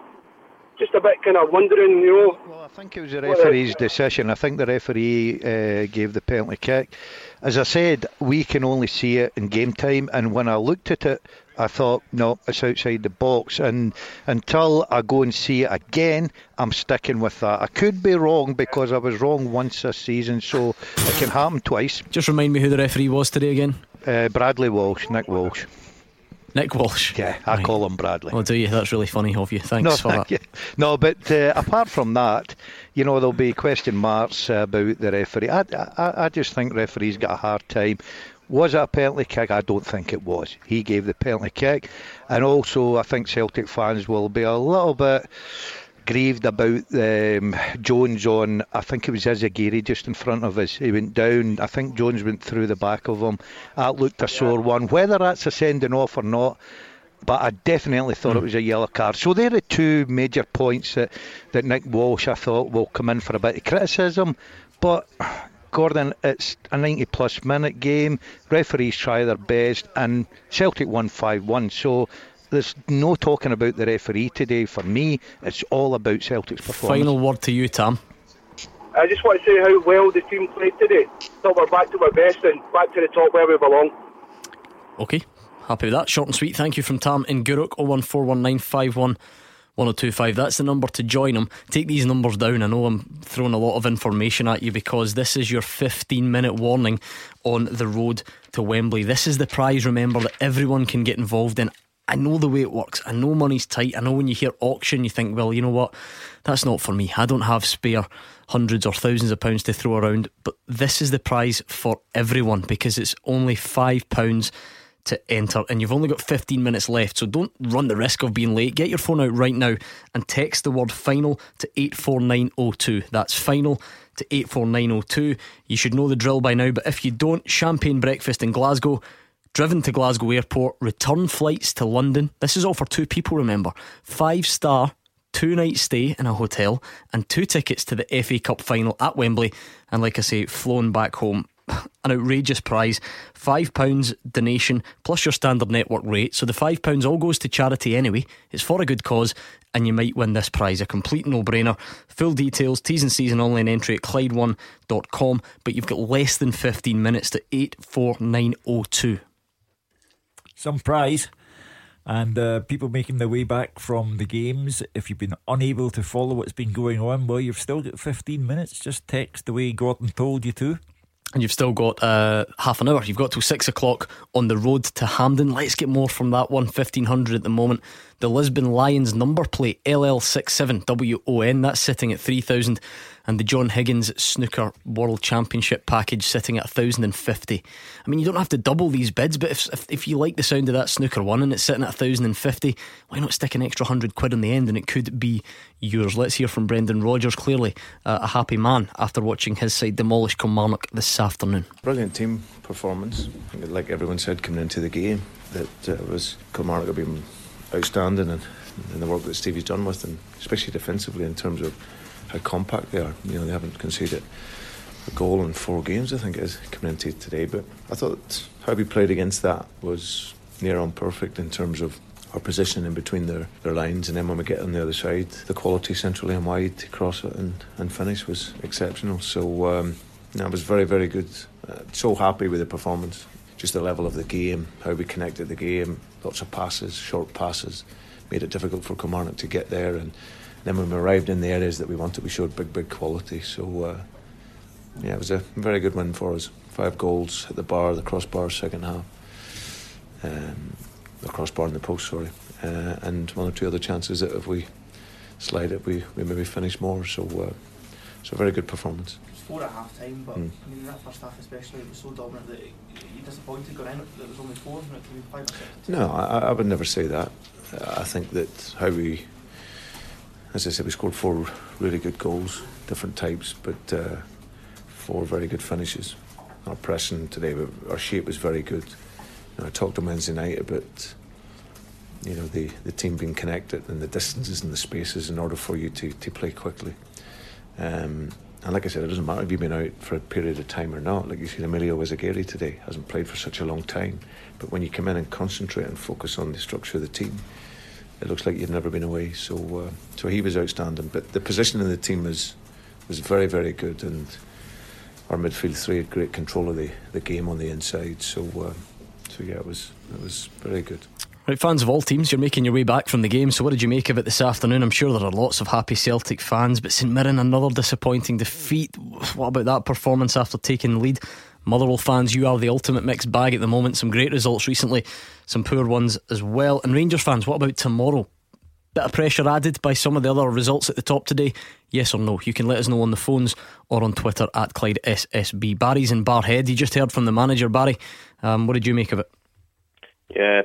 just a bit kind of wondering, you know. Well, I think it was the referee's decision. I think the referee uh, gave the penalty kick. As I said, we can only see it in game time, and when I looked at it, I thought, no, it's outside the box. And until I go and see it again, I'm sticking with that. I could be wrong because I was wrong once this season, so it can happen twice. Just remind me who the referee was today again. Uh, Bradley Walsh, Nick Walsh. Nick Walsh. Yeah, I right. call him Bradley. Oh, do you? That's really funny of you. Thanks no, for thank that. You. No, but uh, apart from that, you know, there'll be question marks about the referee. I, I, I just think referees got a hard time. Was it a penalty kick? I don't think it was. He gave the penalty kick. And also, I think Celtic fans will be a little bit grieved about um, Jones on, I think it was Izaguirre just in front of us. He went down. I think Jones went through the back of him. That looked a sore one. Whether that's a sending off or not, but I definitely thought mm. it was a yellow card. So there are two major points that, that Nick Walsh, I thought, will come in for a bit of criticism. But Gordon, it's a 90 plus minute game. Referees try their best, and Celtic won 5 1. So there's no talking about the referee today. For me, it's all about Celtic's performance. Final word to you, Tam. I just want to say how well the team played today. Thought we're back to our best and back to the top where we belong. Okay, happy with that. Short and sweet. Thank you from Tam in Gourock 0141951. 1025. That's the number to join them. Take these numbers down. I know I'm throwing a lot of information at you because this is your 15 minute warning on the road to Wembley. This is the prize, remember, that everyone can get involved in. I know the way it works. I know money's tight. I know when you hear auction, you think, well, you know what? That's not for me. I don't have spare hundreds or thousands of pounds to throw around. But this is the prize for everyone because it's only £5 to enter and you've only got 15 minutes left. So don't run the risk of being late. Get your phone out right now and text the word final to 84902. That's final to 84902. You should know the drill by now, but if you don't, champagne breakfast in Glasgow driven to Glasgow Airport, return flights to London. This is all for two people, remember. Five star, two night stay in a hotel, and two tickets to the FA Cup final at Wembley. And like I say, flown back home. An outrageous prize. £5 donation plus your standard network rate. So the £5 all goes to charity anyway. It's for a good cause, and you might win this prize. A complete no brainer. Full details, T's and C's, and online entry at Clyde1.com. But you've got less than 15 minutes to 84902. Some prize. And uh, people making their way back from the games, if you've been unable to follow what's been going on, well, you've still got 15 minutes. Just text the way Gordon told you to. And you've still got uh, half an hour. You've got till six o'clock on the road to Hampden. Let's get more from that one. 1500 at the moment. The Lisbon Lions number plate LL67WON. That's sitting at 3000 and the John Higgins Snooker World Championship package sitting at 1050. I mean, you don't have to double these bids, but if, if, if you like the sound of that snooker one and it's sitting at 1050, why not stick an extra 100 quid on the end and it could be yours? Let's hear from Brendan Rodgers, Clearly, uh, a happy man after watching his side demolish Kilmarnock this afternoon. Brilliant team performance. Like everyone said coming into the game, that uh, was Kilmarnock have been outstanding and in the work that Stevie's done with them, especially defensively in terms of how compact they are. You know, they haven't conceded a goal in four games, I think it is, coming into today. But I thought how we played against that was near on perfect in terms of our position in between their, their lines. And then when we get on the other side, the quality centrally and wide to cross it and, and finish was exceptional. So um, I was very, very good. Uh, so happy with the performance. Just the level of the game, how we connected the game, lots of passes, short passes, made it difficult for Kilmarnock to get there. And then when we arrived in the areas that we wanted, we showed big, big quality. So, uh, yeah, it was a very good win for us. Five goals at the bar, the crossbar, second half. Um, the crossbar and the post, sorry. Uh, and one or two other chances that if we slide it, we, we maybe finish more. So, uh, so a very good performance. Four at half time, but mm. I mean, in that first half especially, it was so dominant that you disappointed going in. It was only four, and it could be five or six. No, I, I would never say that. I think that how we as I said, we scored four really good goals, different types, but uh, four very good finishes. Our pressing today, our shape was very good. You know, I talked on Wednesday night about you know the, the team being connected and the distances and the spaces in order for you to, to play quickly. Um, and like I said, it doesn't matter if you've been out for a period of time or not. Like you see, Emilio Izaguirre today hasn't played for such a long time, but when you come in and concentrate and focus on the structure of the team, it looks like you've never been away. So, uh, so he was outstanding. But the position in the team was was very, very good, and our midfield three had great control of the, the game on the inside. So, uh, so yeah, it was it was very good. Right, fans of all teams, you're making your way back from the game. So, what did you make of it this afternoon? I'm sure there are lots of happy Celtic fans, but St Mirren another disappointing defeat. What about that performance after taking the lead? Motherwell fans, you are the ultimate mixed bag at the moment. Some great results recently, some poor ones as well. And Rangers fans, what about tomorrow? Bit of pressure added by some of the other results at the top today? Yes or no? You can let us know on the phones or on Twitter at Clyde SSB. Barry's in Barrhead. You just heard from the manager, Barry. Um, what did you make of it? Yeah,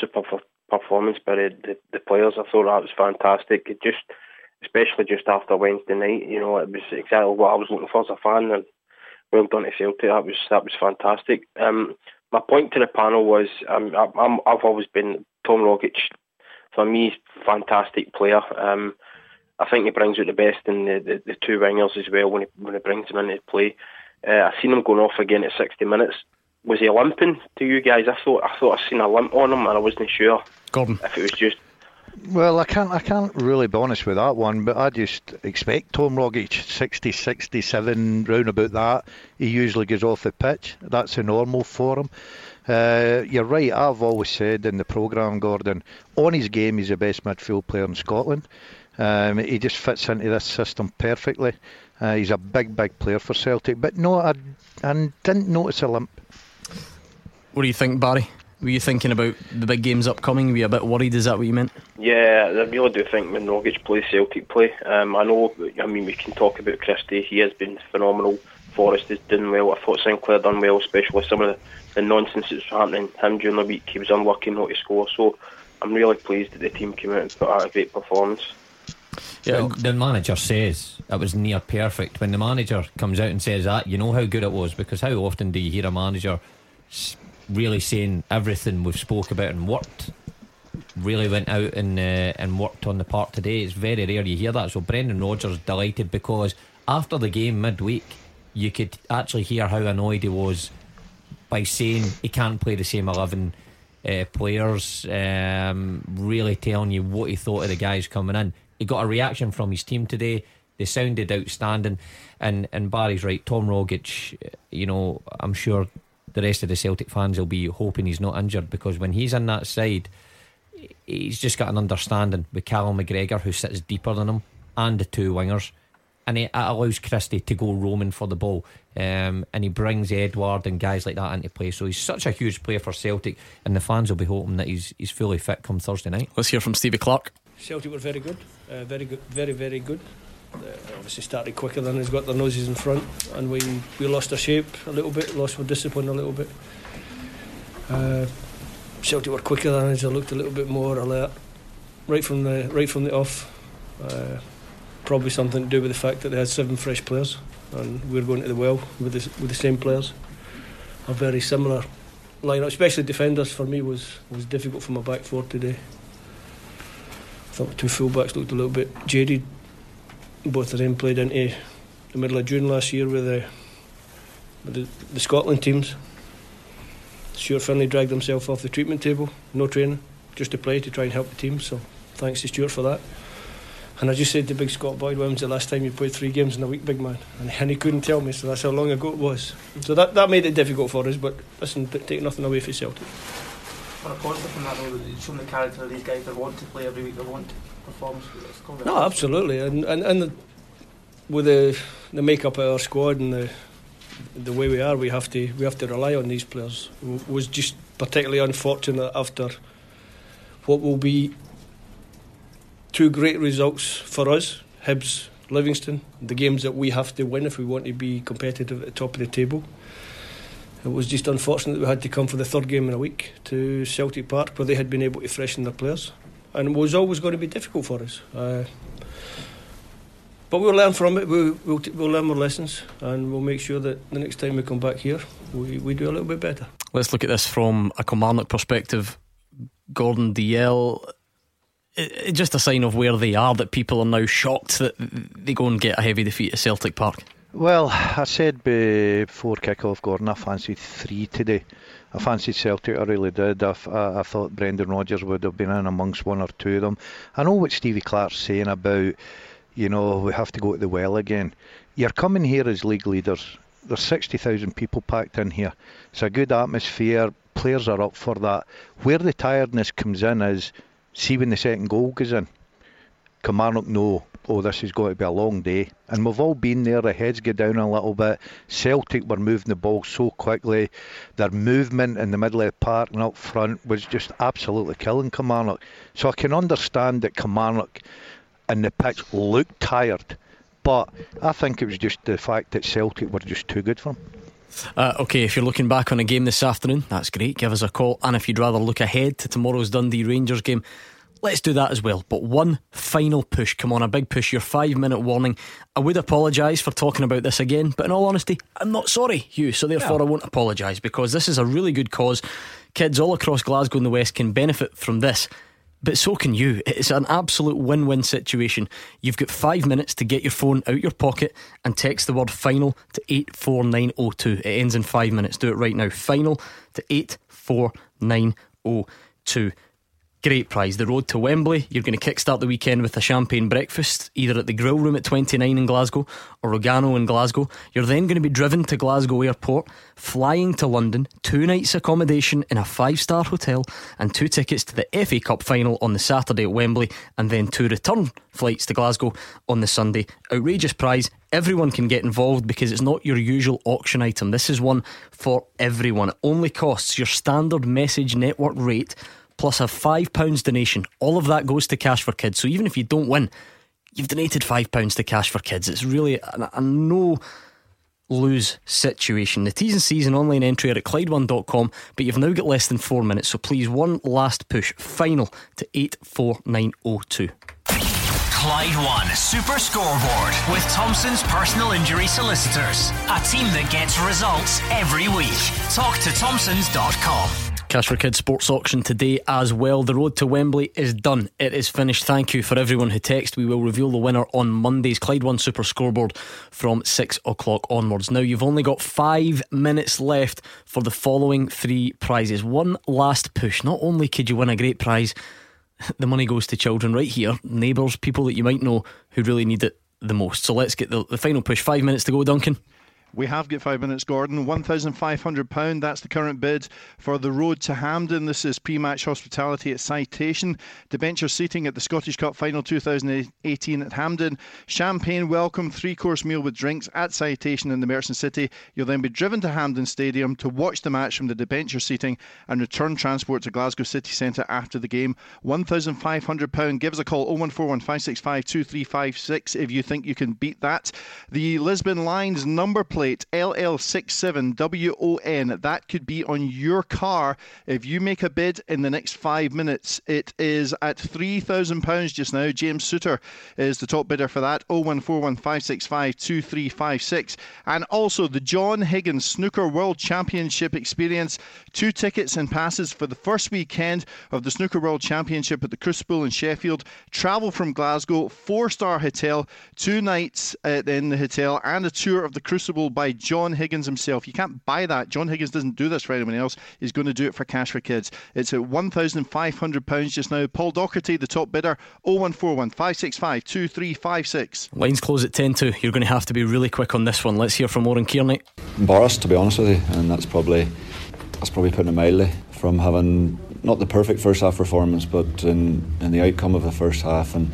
super performance by the, the players. I thought that was fantastic. It just, especially just after Wednesday night, you know, it was exactly what I was looking for as a fan. And well done to Celtic. That was that was fantastic. Um, my point to the panel was um, I'm, I've always been Tom Rogic. For me, fantastic player. Um, I think he brings out the best in the, the, the two wingers as well when he when he brings them into play. Uh, I seen him going off again at 60 minutes. Was he limping to you guys? I thought I thought I seen a limp on him, and I wasn't sure Gordon. if it was just well, I can't I can't really be honest with that one, but I just expect Tom Rogic 60, 67, round about that. He usually goes off the pitch. That's a normal for him. Uh, you're right. I've always said in the programme, Gordon, on his game, he's the best midfield player in Scotland. Um, he just fits into this system perfectly. Uh, he's a big, big player for Celtic. But no, I, I didn't notice a limp. What do you think, Barry? Were you thinking about the big games upcoming? Were you a bit worried? Is that what you meant? Yeah, I really do think when Rogic plays, Celtic play. Um, I know, I mean, we can talk about Christie. He has been phenomenal. Forrest is doing well. I thought Sinclair done well, especially with some of the, the nonsense that's happening him during the week. He was unlucky not to score. So I'm really pleased that the team came out and put out a great performance. Yeah, well, the manager says it was near perfect. When the manager comes out and says that, you know how good it was because how often do you hear a manager really saying everything we've spoke about and worked really went out and uh, and worked on the park today. It's very rare you hear that. So Brendan Rodgers delighted because after the game midweek, you could actually hear how annoyed he was by saying he can't play the same 11 uh, players, um, really telling you what he thought of the guys coming in. He got a reaction from his team today. They sounded outstanding. And, and Barry's right. Tom Rogic, you know, I'm sure the rest of the Celtic fans will be hoping he's not injured because when he's in that side, he's just got an understanding with Callum McGregor, who sits deeper than him, and the two wingers. And it allows Christie to go roaming for the ball. Um, and he brings Edouard and guys like that into play. So he's such a huge player for Celtic, and the fans will be hoping that he's he's fully fit come Thursday night. Let's hear from Stevie Clarke. Celtic were very good, uh, very good, very very good. Uh, obviously started quicker than he's got their noses in front, and we we lost our shape a little bit, lost our discipline a little bit. Uh, Celtic were quicker than us. They looked a little bit more alert right from the right from the off. Uh, probably something to do with the fact that they had seven fresh players, and we are going to the well with the, with the same players. A very similar lineup, especially defenders for me was was difficult for my back four today. I thought the two fullbacks looked a little bit jaded. Both of them played into the middle of June last year with the with the, the Scotland teams. Stuart Findlay dragged himself off the treatment table, no training, just to play to try and help the team. So thanks to Stuart for that. And I just said to Big Scott Boyd, when was the last time you played three games in a week, big man? And, and he couldn't tell me, so that's how long ago it was. So that, that made it difficult for us, but listen, take nothing away from Celtic. For a positive from that, though, you've shown the character of these guys, they want to play every week, they want to perform. No, absolutely. And, and, and the, with the, the makeup of our squad and the, the way we are, we have to we have to rely on these players. It was just particularly unfortunate after what will be two great results for us, Hibs, Livingston, the games that we have to win if we want to be competitive at the top of the table. It was just unfortunate that we had to come for the third game in a week to Celtic Park, where they had been able to freshen their players, and it was always going to be difficult for us. Uh, but we'll learn from it. We'll, we'll, we'll learn more lessons, and we'll make sure that the next time we come back here, we, we do a little bit better. Let's look at this from a Kilmarnock perspective. Gordon Dalziel, just a sign of where they are that people are now shocked that they go and get a heavy defeat at Celtic Park. Well, I said before kick-off, Gordon, I fancied three today. I fancied Celtic, I really did. I, I, I, thought Brendan Rodgers would have been in amongst one or two of them. I know what Stevie Clarke's saying about you know, we have to go to the well again. You're coming here as league leaders. There's 60,000 people packed in here. It's a good atmosphere. Players are up for that. Where the tiredness comes in is, see when the second goal goes in. Kilmarnock know, oh, this is going to be a long day. And we've all been there, the heads get down a little bit. Celtic were moving the ball so quickly. Their movement in the middle of the park and up front was just absolutely killing Kilmarnock. So I can understand that Kilmarnock and the pitch looked tired. But I think it was just the fact that Celtic were just too good for them. Uh, okay, if you're looking back on a game this afternoon, that's great. Give us a call. And if you'd rather look ahead to tomorrow's Dundee Rangers game, let's do that as well. But one final push. Come on, a big push. Your five minute warning. I would apologise for talking about this again, but in all honesty, I'm not sorry, Hugh. So therefore, yeah. I won't apologise because this is a really good cause. Kids all across Glasgow and the West can benefit from this but so can you. It's an absolute win win situation. You've got five minutes to get your phone out your pocket and text the word final to 84902. It ends in five minutes. Do it right now. Final to 84902 great prize. The road to Wembley. You're going to kickstart the weekend with a champagne breakfast, either at the Grill Room at 29 in Glasgow or Rogano in Glasgow. You're then going to be driven to Glasgow Airport, flying to London, two nights accommodation in a five star hotel, and two tickets to the FA Cup final on the Saturday at Wembley, and then two return flights to Glasgow on the Sunday. Outrageous prize. Everyone can get involved because it's not your usual auction item. This is one for everyone. It only costs your standard message network rate plus a £5 donation. All of that goes to Cash for Kids. So even if you don't win, you've donated £5 to Cash for Kids. It's really a, a no lose situation. The T's and C's and online entry are at Clyde1.com, but you've now got less than four minutes. So please, one last push. Final to 84902. Clyde One Super Scoreboard with Thompson's personal injury solicitors. A team that gets results every week. Talk to Thompson's.com. Cash for Kids Sports Auction today as well. The road to Wembley is done. It is finished. Thank you for everyone who texted. We will reveal the winner on Monday's Clyde One Super Scoreboard from six o'clock onwards. Now you've only got five minutes left for the following three prizes. One last push. Not only could you win a great prize, the money goes to children right here, neighbours, people that you might know who really need it the most. So let's get the, the final push. Five minutes to go, Duncan. We have got five minutes, Gordon. £1,500, that's the current bid for the road to Hampden. This is pre match hospitality at Citation. Debenture seating at the Scottish Cup final 2018 at Hampden. Champagne welcome, three course meal with drinks at Citation in the Merchant City. You'll then be driven to Hampden Stadium to watch the match from the Debenture seating and return transport to Glasgow City Centre after the game. £1,500. Give us a call 0141 565 2356 if you think you can beat that. The Lisbon Lions number plate plate LL67WON. That could be on your car if you make a bid in the next five minutes. It is at £3,000 just now. James Suter is the top bidder for that. 01415652356. And also the John Higgins Snooker World Championship experience. Two tickets and passes for the first weekend of the Snooker World Championship at the Crucible in Sheffield. Travel from Glasgow, four star hotel, two nights uh, in the hotel, and a tour of the Crucible by John Higgins himself. You can't buy that. John Higgins doesn't do this for anyone else. He's going to do it for Cash for Kids. It's at £1,500 just now. Paul Docherty, the top bidder, 0141 565 2356. Lines close at 10 to. You're going to have to be really quick on this one. Let's hear from Oran Kearney. Embarrassed, to be honest with you, and that's probably that's probably putting it mildly from having not the perfect first half performance, but in, in the outcome of the first half and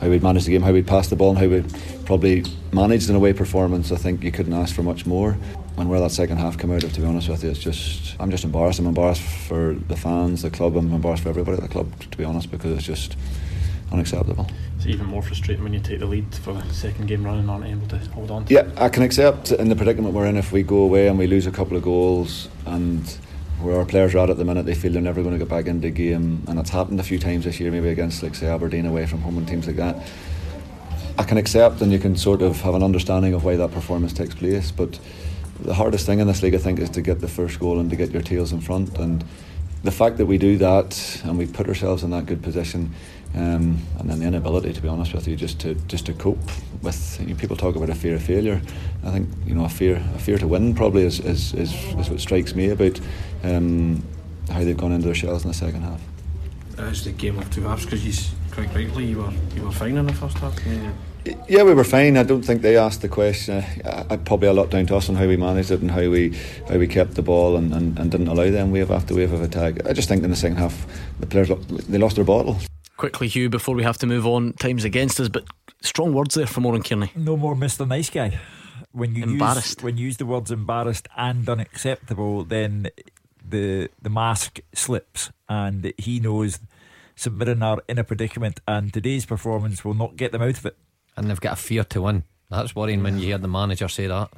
how we'd managed the game, how we'd passed the ball, and how we probably managed an away performance. I think you couldn't ask for much more. And where that second half came out of, to be honest with you, it's just I'm just embarrassed. I'm embarrassed for the fans, the club. I'm embarrassed for everybody at the club, to be honest, because it's just unacceptable. It's even more frustrating when you take the lead for the second game running and aren't able to hold on. To yeah, I can accept in the predicament we're in if we go away and we lose a couple of goals and where our players are at at the minute, they feel they're never going to get back into the game, and it's happened a few times this year, maybe against like say Aberdeen away from home and teams like that. I can accept, and you can sort of have an understanding of why that performance takes place, but the hardest thing in this league, I think, is to get the first goal and to get your tails in front, and the fact that we do that and we put ourselves in that good position um, and then the inability, to be honest with you, just to just to cope with. You know, people talk about a fear of failure. I think you know a fear a fear to win probably is is, is, is what strikes me about um, how they've gone into their shells in the second half. It's the game of two halves because you quite rightly you were you were fine in the first half. Yeah. Yeah, we were fine. I don't think they asked the question. I, probably a lot down to us on how we managed it and how we how we kept the ball and, and, and didn't allow them wave after wave of attack. I just think in the second half the players they lost their bottle quickly, Hugh, before we have to move on. Time's against us, but strong words there from Oran Kearney. No more Mr. Nice Guy. When you embarrassed. Use, when you use the words embarrassed and unacceptable, then the the mask slips, and he knows St Mirren are in a predicament, and today's performance will not get them out of it. And they've got a fear to win. That's worrying when you hear the manager say that.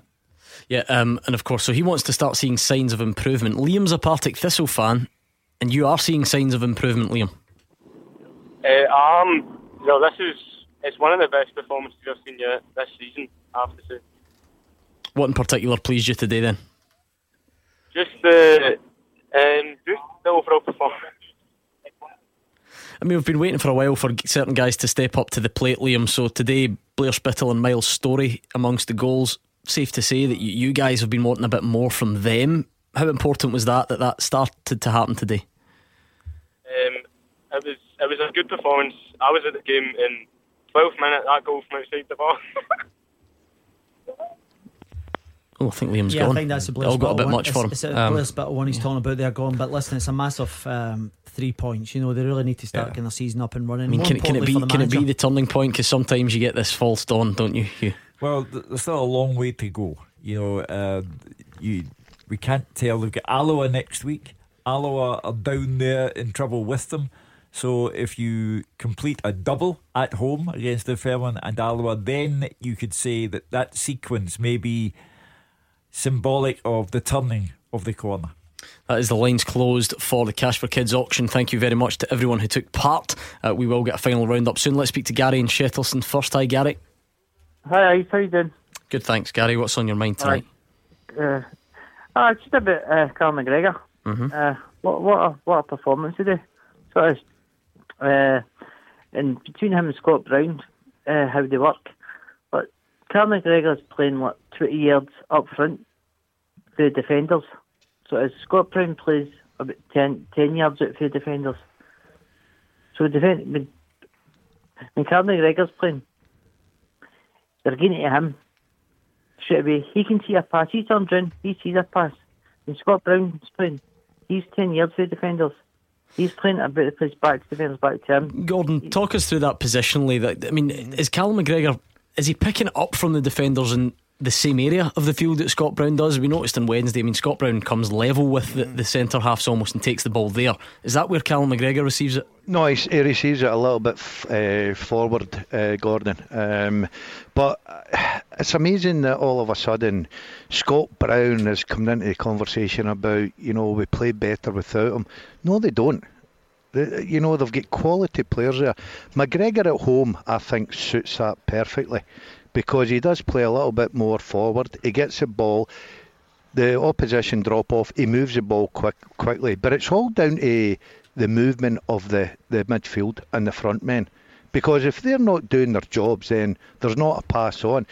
Yeah, um, and of course, so he wants to start seeing signs of improvement. Liam's a Partick Thistle fan, and you are seeing signs of improvement, Liam. Uh, um, no, this is it's one of the best performances I've seen yet this season. I have to say. What in particular pleased you today, then? Just the um, just the overall performance. I mean, we've been waiting for a while for certain guys to step up to the plate, Liam. So today, Blair Spittal and Miles Storey amongst the goals. Safe to say that you guys have been wanting a bit more from them. How important was that that that started to happen today? Um, it was it was a good performance. I was at the game in 12 minutes. That goal from outside the box. Oh, I think Liam's yeah, gone. I think that's a Blair All got a bit one. much it's, for him. It's a um, Blair Spittal one he's talking about there gone. but listen, it's a massive um, three points. You know, they really need to start yeah. getting the season up and running. I mean, can, can it be can it be the turning point? Because sometimes you get this false dawn, don't you? Hugh? Well, there's still a long way to go. You know, uh, you we can't tell. They've got Alloa next week. Alloa are down there in trouble with them. So if you complete a double at home against the Fairmont and Alloa, then you could say that that sequence may be symbolic of the turning of the corner. That is the lines closed for the Cash for Kids auction. Thank you very much to everyone who took part. Uh, we will get a final round up soon. Let's speak to Gary and Shettleston first. Hi, Gary. Hi, how you doing? Good, thanks, Gary. What's on your mind tonight? Uh, uh, just a bit uh, Carl McGregor. Mm-hmm. Uh, what what a, what a performance today. So it's, uh, and between him and Scott Brown, uh, how they work. But Carl McGregor's playing what twenty yards up front, for the defenders. So as Scott Brown plays about 10, 10 yards out for the defenders. So defend when, when Carl McGregor's playing, they're getting to him straight away. He can see a pass. He turns round, he sees a pass. When Scott Brown's playing, he's 10 yards for the defenders. He's playing a bit of place back to defenders, back to him. Gordon, talk us through that positionally. That I mean, is Callum McGregor is he picking up from the defenders in the same area of the field that Scott Brown does? We noticed on Wednesday. I mean, Scott Brown comes level with the, the centre halves almost and takes the ball there. Is that where Callum McGregor receives it? No, he, he receives it a little bit uh, forward, uh, Gordon. Um, but uh, it's amazing that all of a sudden Scott Brown has come into the conversation about, you know, we play better without him. No, they don't. You know, they've got quality players there. McGregor at home, I think, suits that perfectly because he does play a little bit more forward. He gets the ball, the opposition drop off, he moves the ball quick, quickly. But it's all down to the movement of the, the midfield and the front men. Because if they're not doing their jobs, then there's not a pass on.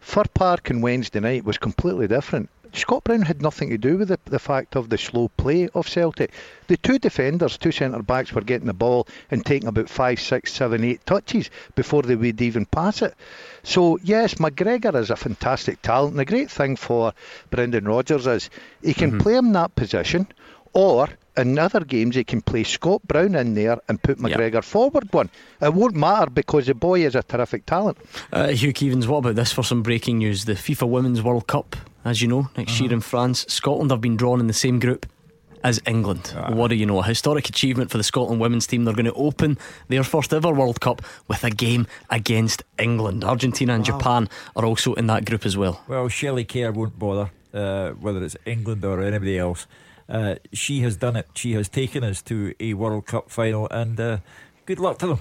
Fir Park on Wednesday night was completely different. Scott Brown had nothing to do with the, the fact of the slow play of Celtic. The two defenders, two centre backs, were getting the ball and taking about five, six, seven, eight touches before they would even pass it. So, yes, McGregor is a fantastic talent. And the great thing for Brendan Rodgers is he can mm-hmm. play him that position, or in other games he can play Scott Brown in there and put McGregor yep. forward one. It won't matter because the boy is a terrific talent. Uh, Hugh Keevins, what about this for some breaking news? The FIFA Women's World Cup as you know, next uh-huh. year in France. Scotland have been drawn in the same group as England. Uh-huh. What do you know? A historic achievement for the Scotland women's team. They're going to open their first ever World Cup with a game against England. Argentina and wow. Japan are also in that group as well. Well, Shelley Kerr won't bother, uh, whether it's England or anybody else. Uh, she has done it. She has taken us to a World Cup final, and uh, good luck to them.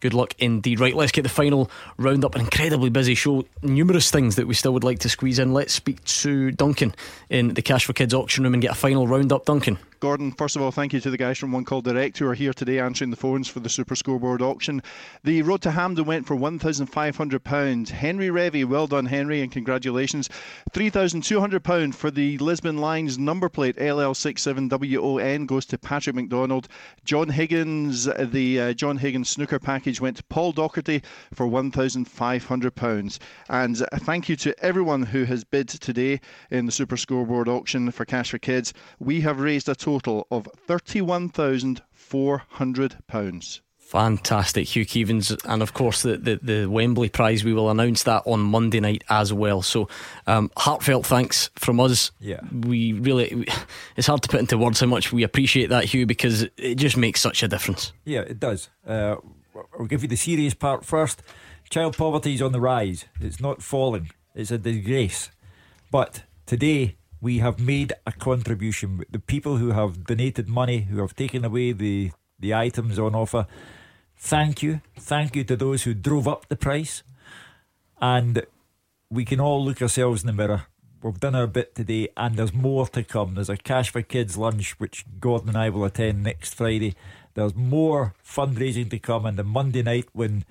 Good luck indeed. Right, let's get the final round up. An incredibly busy show. Numerous things that we still would like to squeeze in. Let's speak to Duncan in the Cash for Kids auction room and get a final round up. Duncan. Gordon, first of all, thank you to the guys from One Call Direct who are here today answering the phones for the Super Scoreboard auction. The road to Hampden went for £1,500. Henry Revy, well done, Henry, and congratulations. £3,200 for the Lisbon Lions number plate LL67WON goes to Patrick McDonald. John Higgins, the uh, John Higgins snooker package went to Paul Docherty for £1,500. And thank you to everyone who has bid today in the Super Scoreboard auction for Cash for Kids. We have raised a total total of £31,400. Fantastic, Hugh Keevins, and of course the, the, the, Wembley prize. We will announce that on Monday night as well. So, um, heartfelt thanks from us. Yeah, we really it's hard to put into words how much we appreciate that, Hugh, because it just makes such a difference. Yeah, it does. Uh, I'll give you the serious part first. Child poverty is on the rise. It's not falling. It's a disgrace. But today we have made a contribution. The people who have donated money, who have taken away the, the items on offer, thank you. Thank you to those who drove up the price. And we can all look ourselves in the mirror. We've done our bit today, and there's more to come. There's a Cash for Kids lunch, which Gordon and I will attend next Friday. There's more fundraising to come, and the Monday night when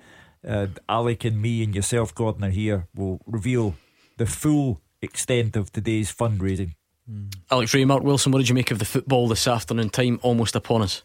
uh, Alec and me and yourself, Gordon, are here, will reveal the full extent of today's fundraising. Mm. Alex Rae, Mark Wilson, what did you make of the football this afternoon? Time almost upon us.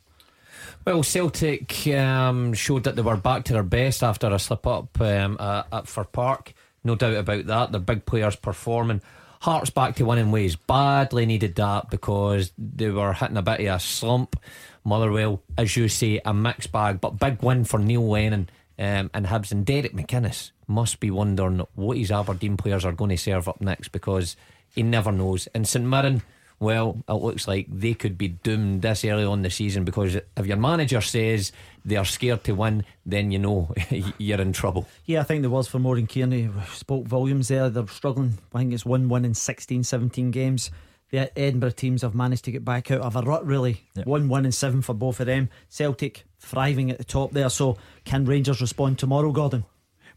Well, Celtic um, showed that they were back to their best after a slip up um, uh, at Fir Park. No doubt about that. Their big players performing. Hearts back to winning ways. Badly needed that because they were hitting a bit of a slump. Motherwell, as you say, a mixed bag, but big win for Neil Lennon um, and Hibs and Derek McInnes must be wondering what his Aberdeen players are going to serve up next because he never knows. And St Mirren, well, it looks like they could be doomed this early on the season because if your manager says they are scared to win, then you know you're in trouble. Yeah, I think there was for Maureen Kearney. Spoke volumes there. They're struggling. I think it's 1 1 in 16, 17 games. The Edinburgh teams have managed to get back out of a rut, really. Yep. 1 1 and 7 for both of them. Celtic thriving at the top there. So, can Rangers respond tomorrow, Gordon?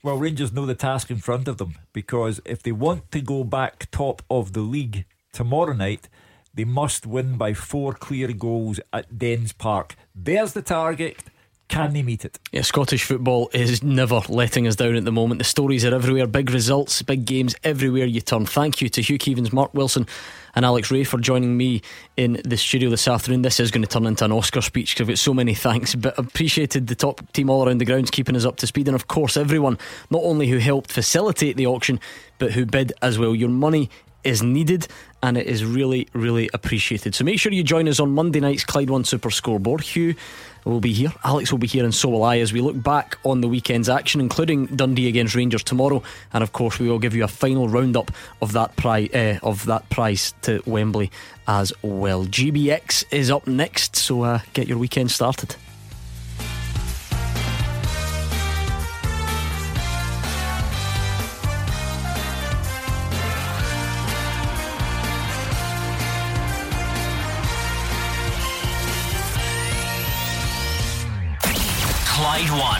Well, Rangers know the task in front of them because if they want to go back top of the league tomorrow night, They must win by four clear goals at Dens Park. There's the target. Can they meet it? Yeah, Scottish football is never letting us down at the moment. The stories are everywhere, big results, big games everywhere you turn. Thank you to Hugh Keevins, Mark Wilson, and Alex Rae for joining me in the studio this afternoon. This is going to turn into an Oscar speech because I've got so many thanks, but appreciated the top team all around the grounds keeping us up to speed, and of course, everyone not only who helped facilitate the auction but who bid as well. Your money is needed and it is really, really appreciated. So make sure you join us on Monday night's Clyde One Super Scoreboard. Hugh will be here, Alex will be here, and so will I as we look back on the weekend's action, including Dundee against Rangers tomorrow. And of course, we will give you a final roundup of that prize uh, of that to Wembley as well. GBX is up next, so uh, get your weekend started.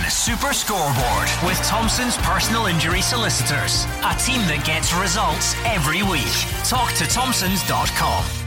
Super Scoreboard with Thompson's personal injury solicitors. A team that gets results every week. Talk to Thompsons.com.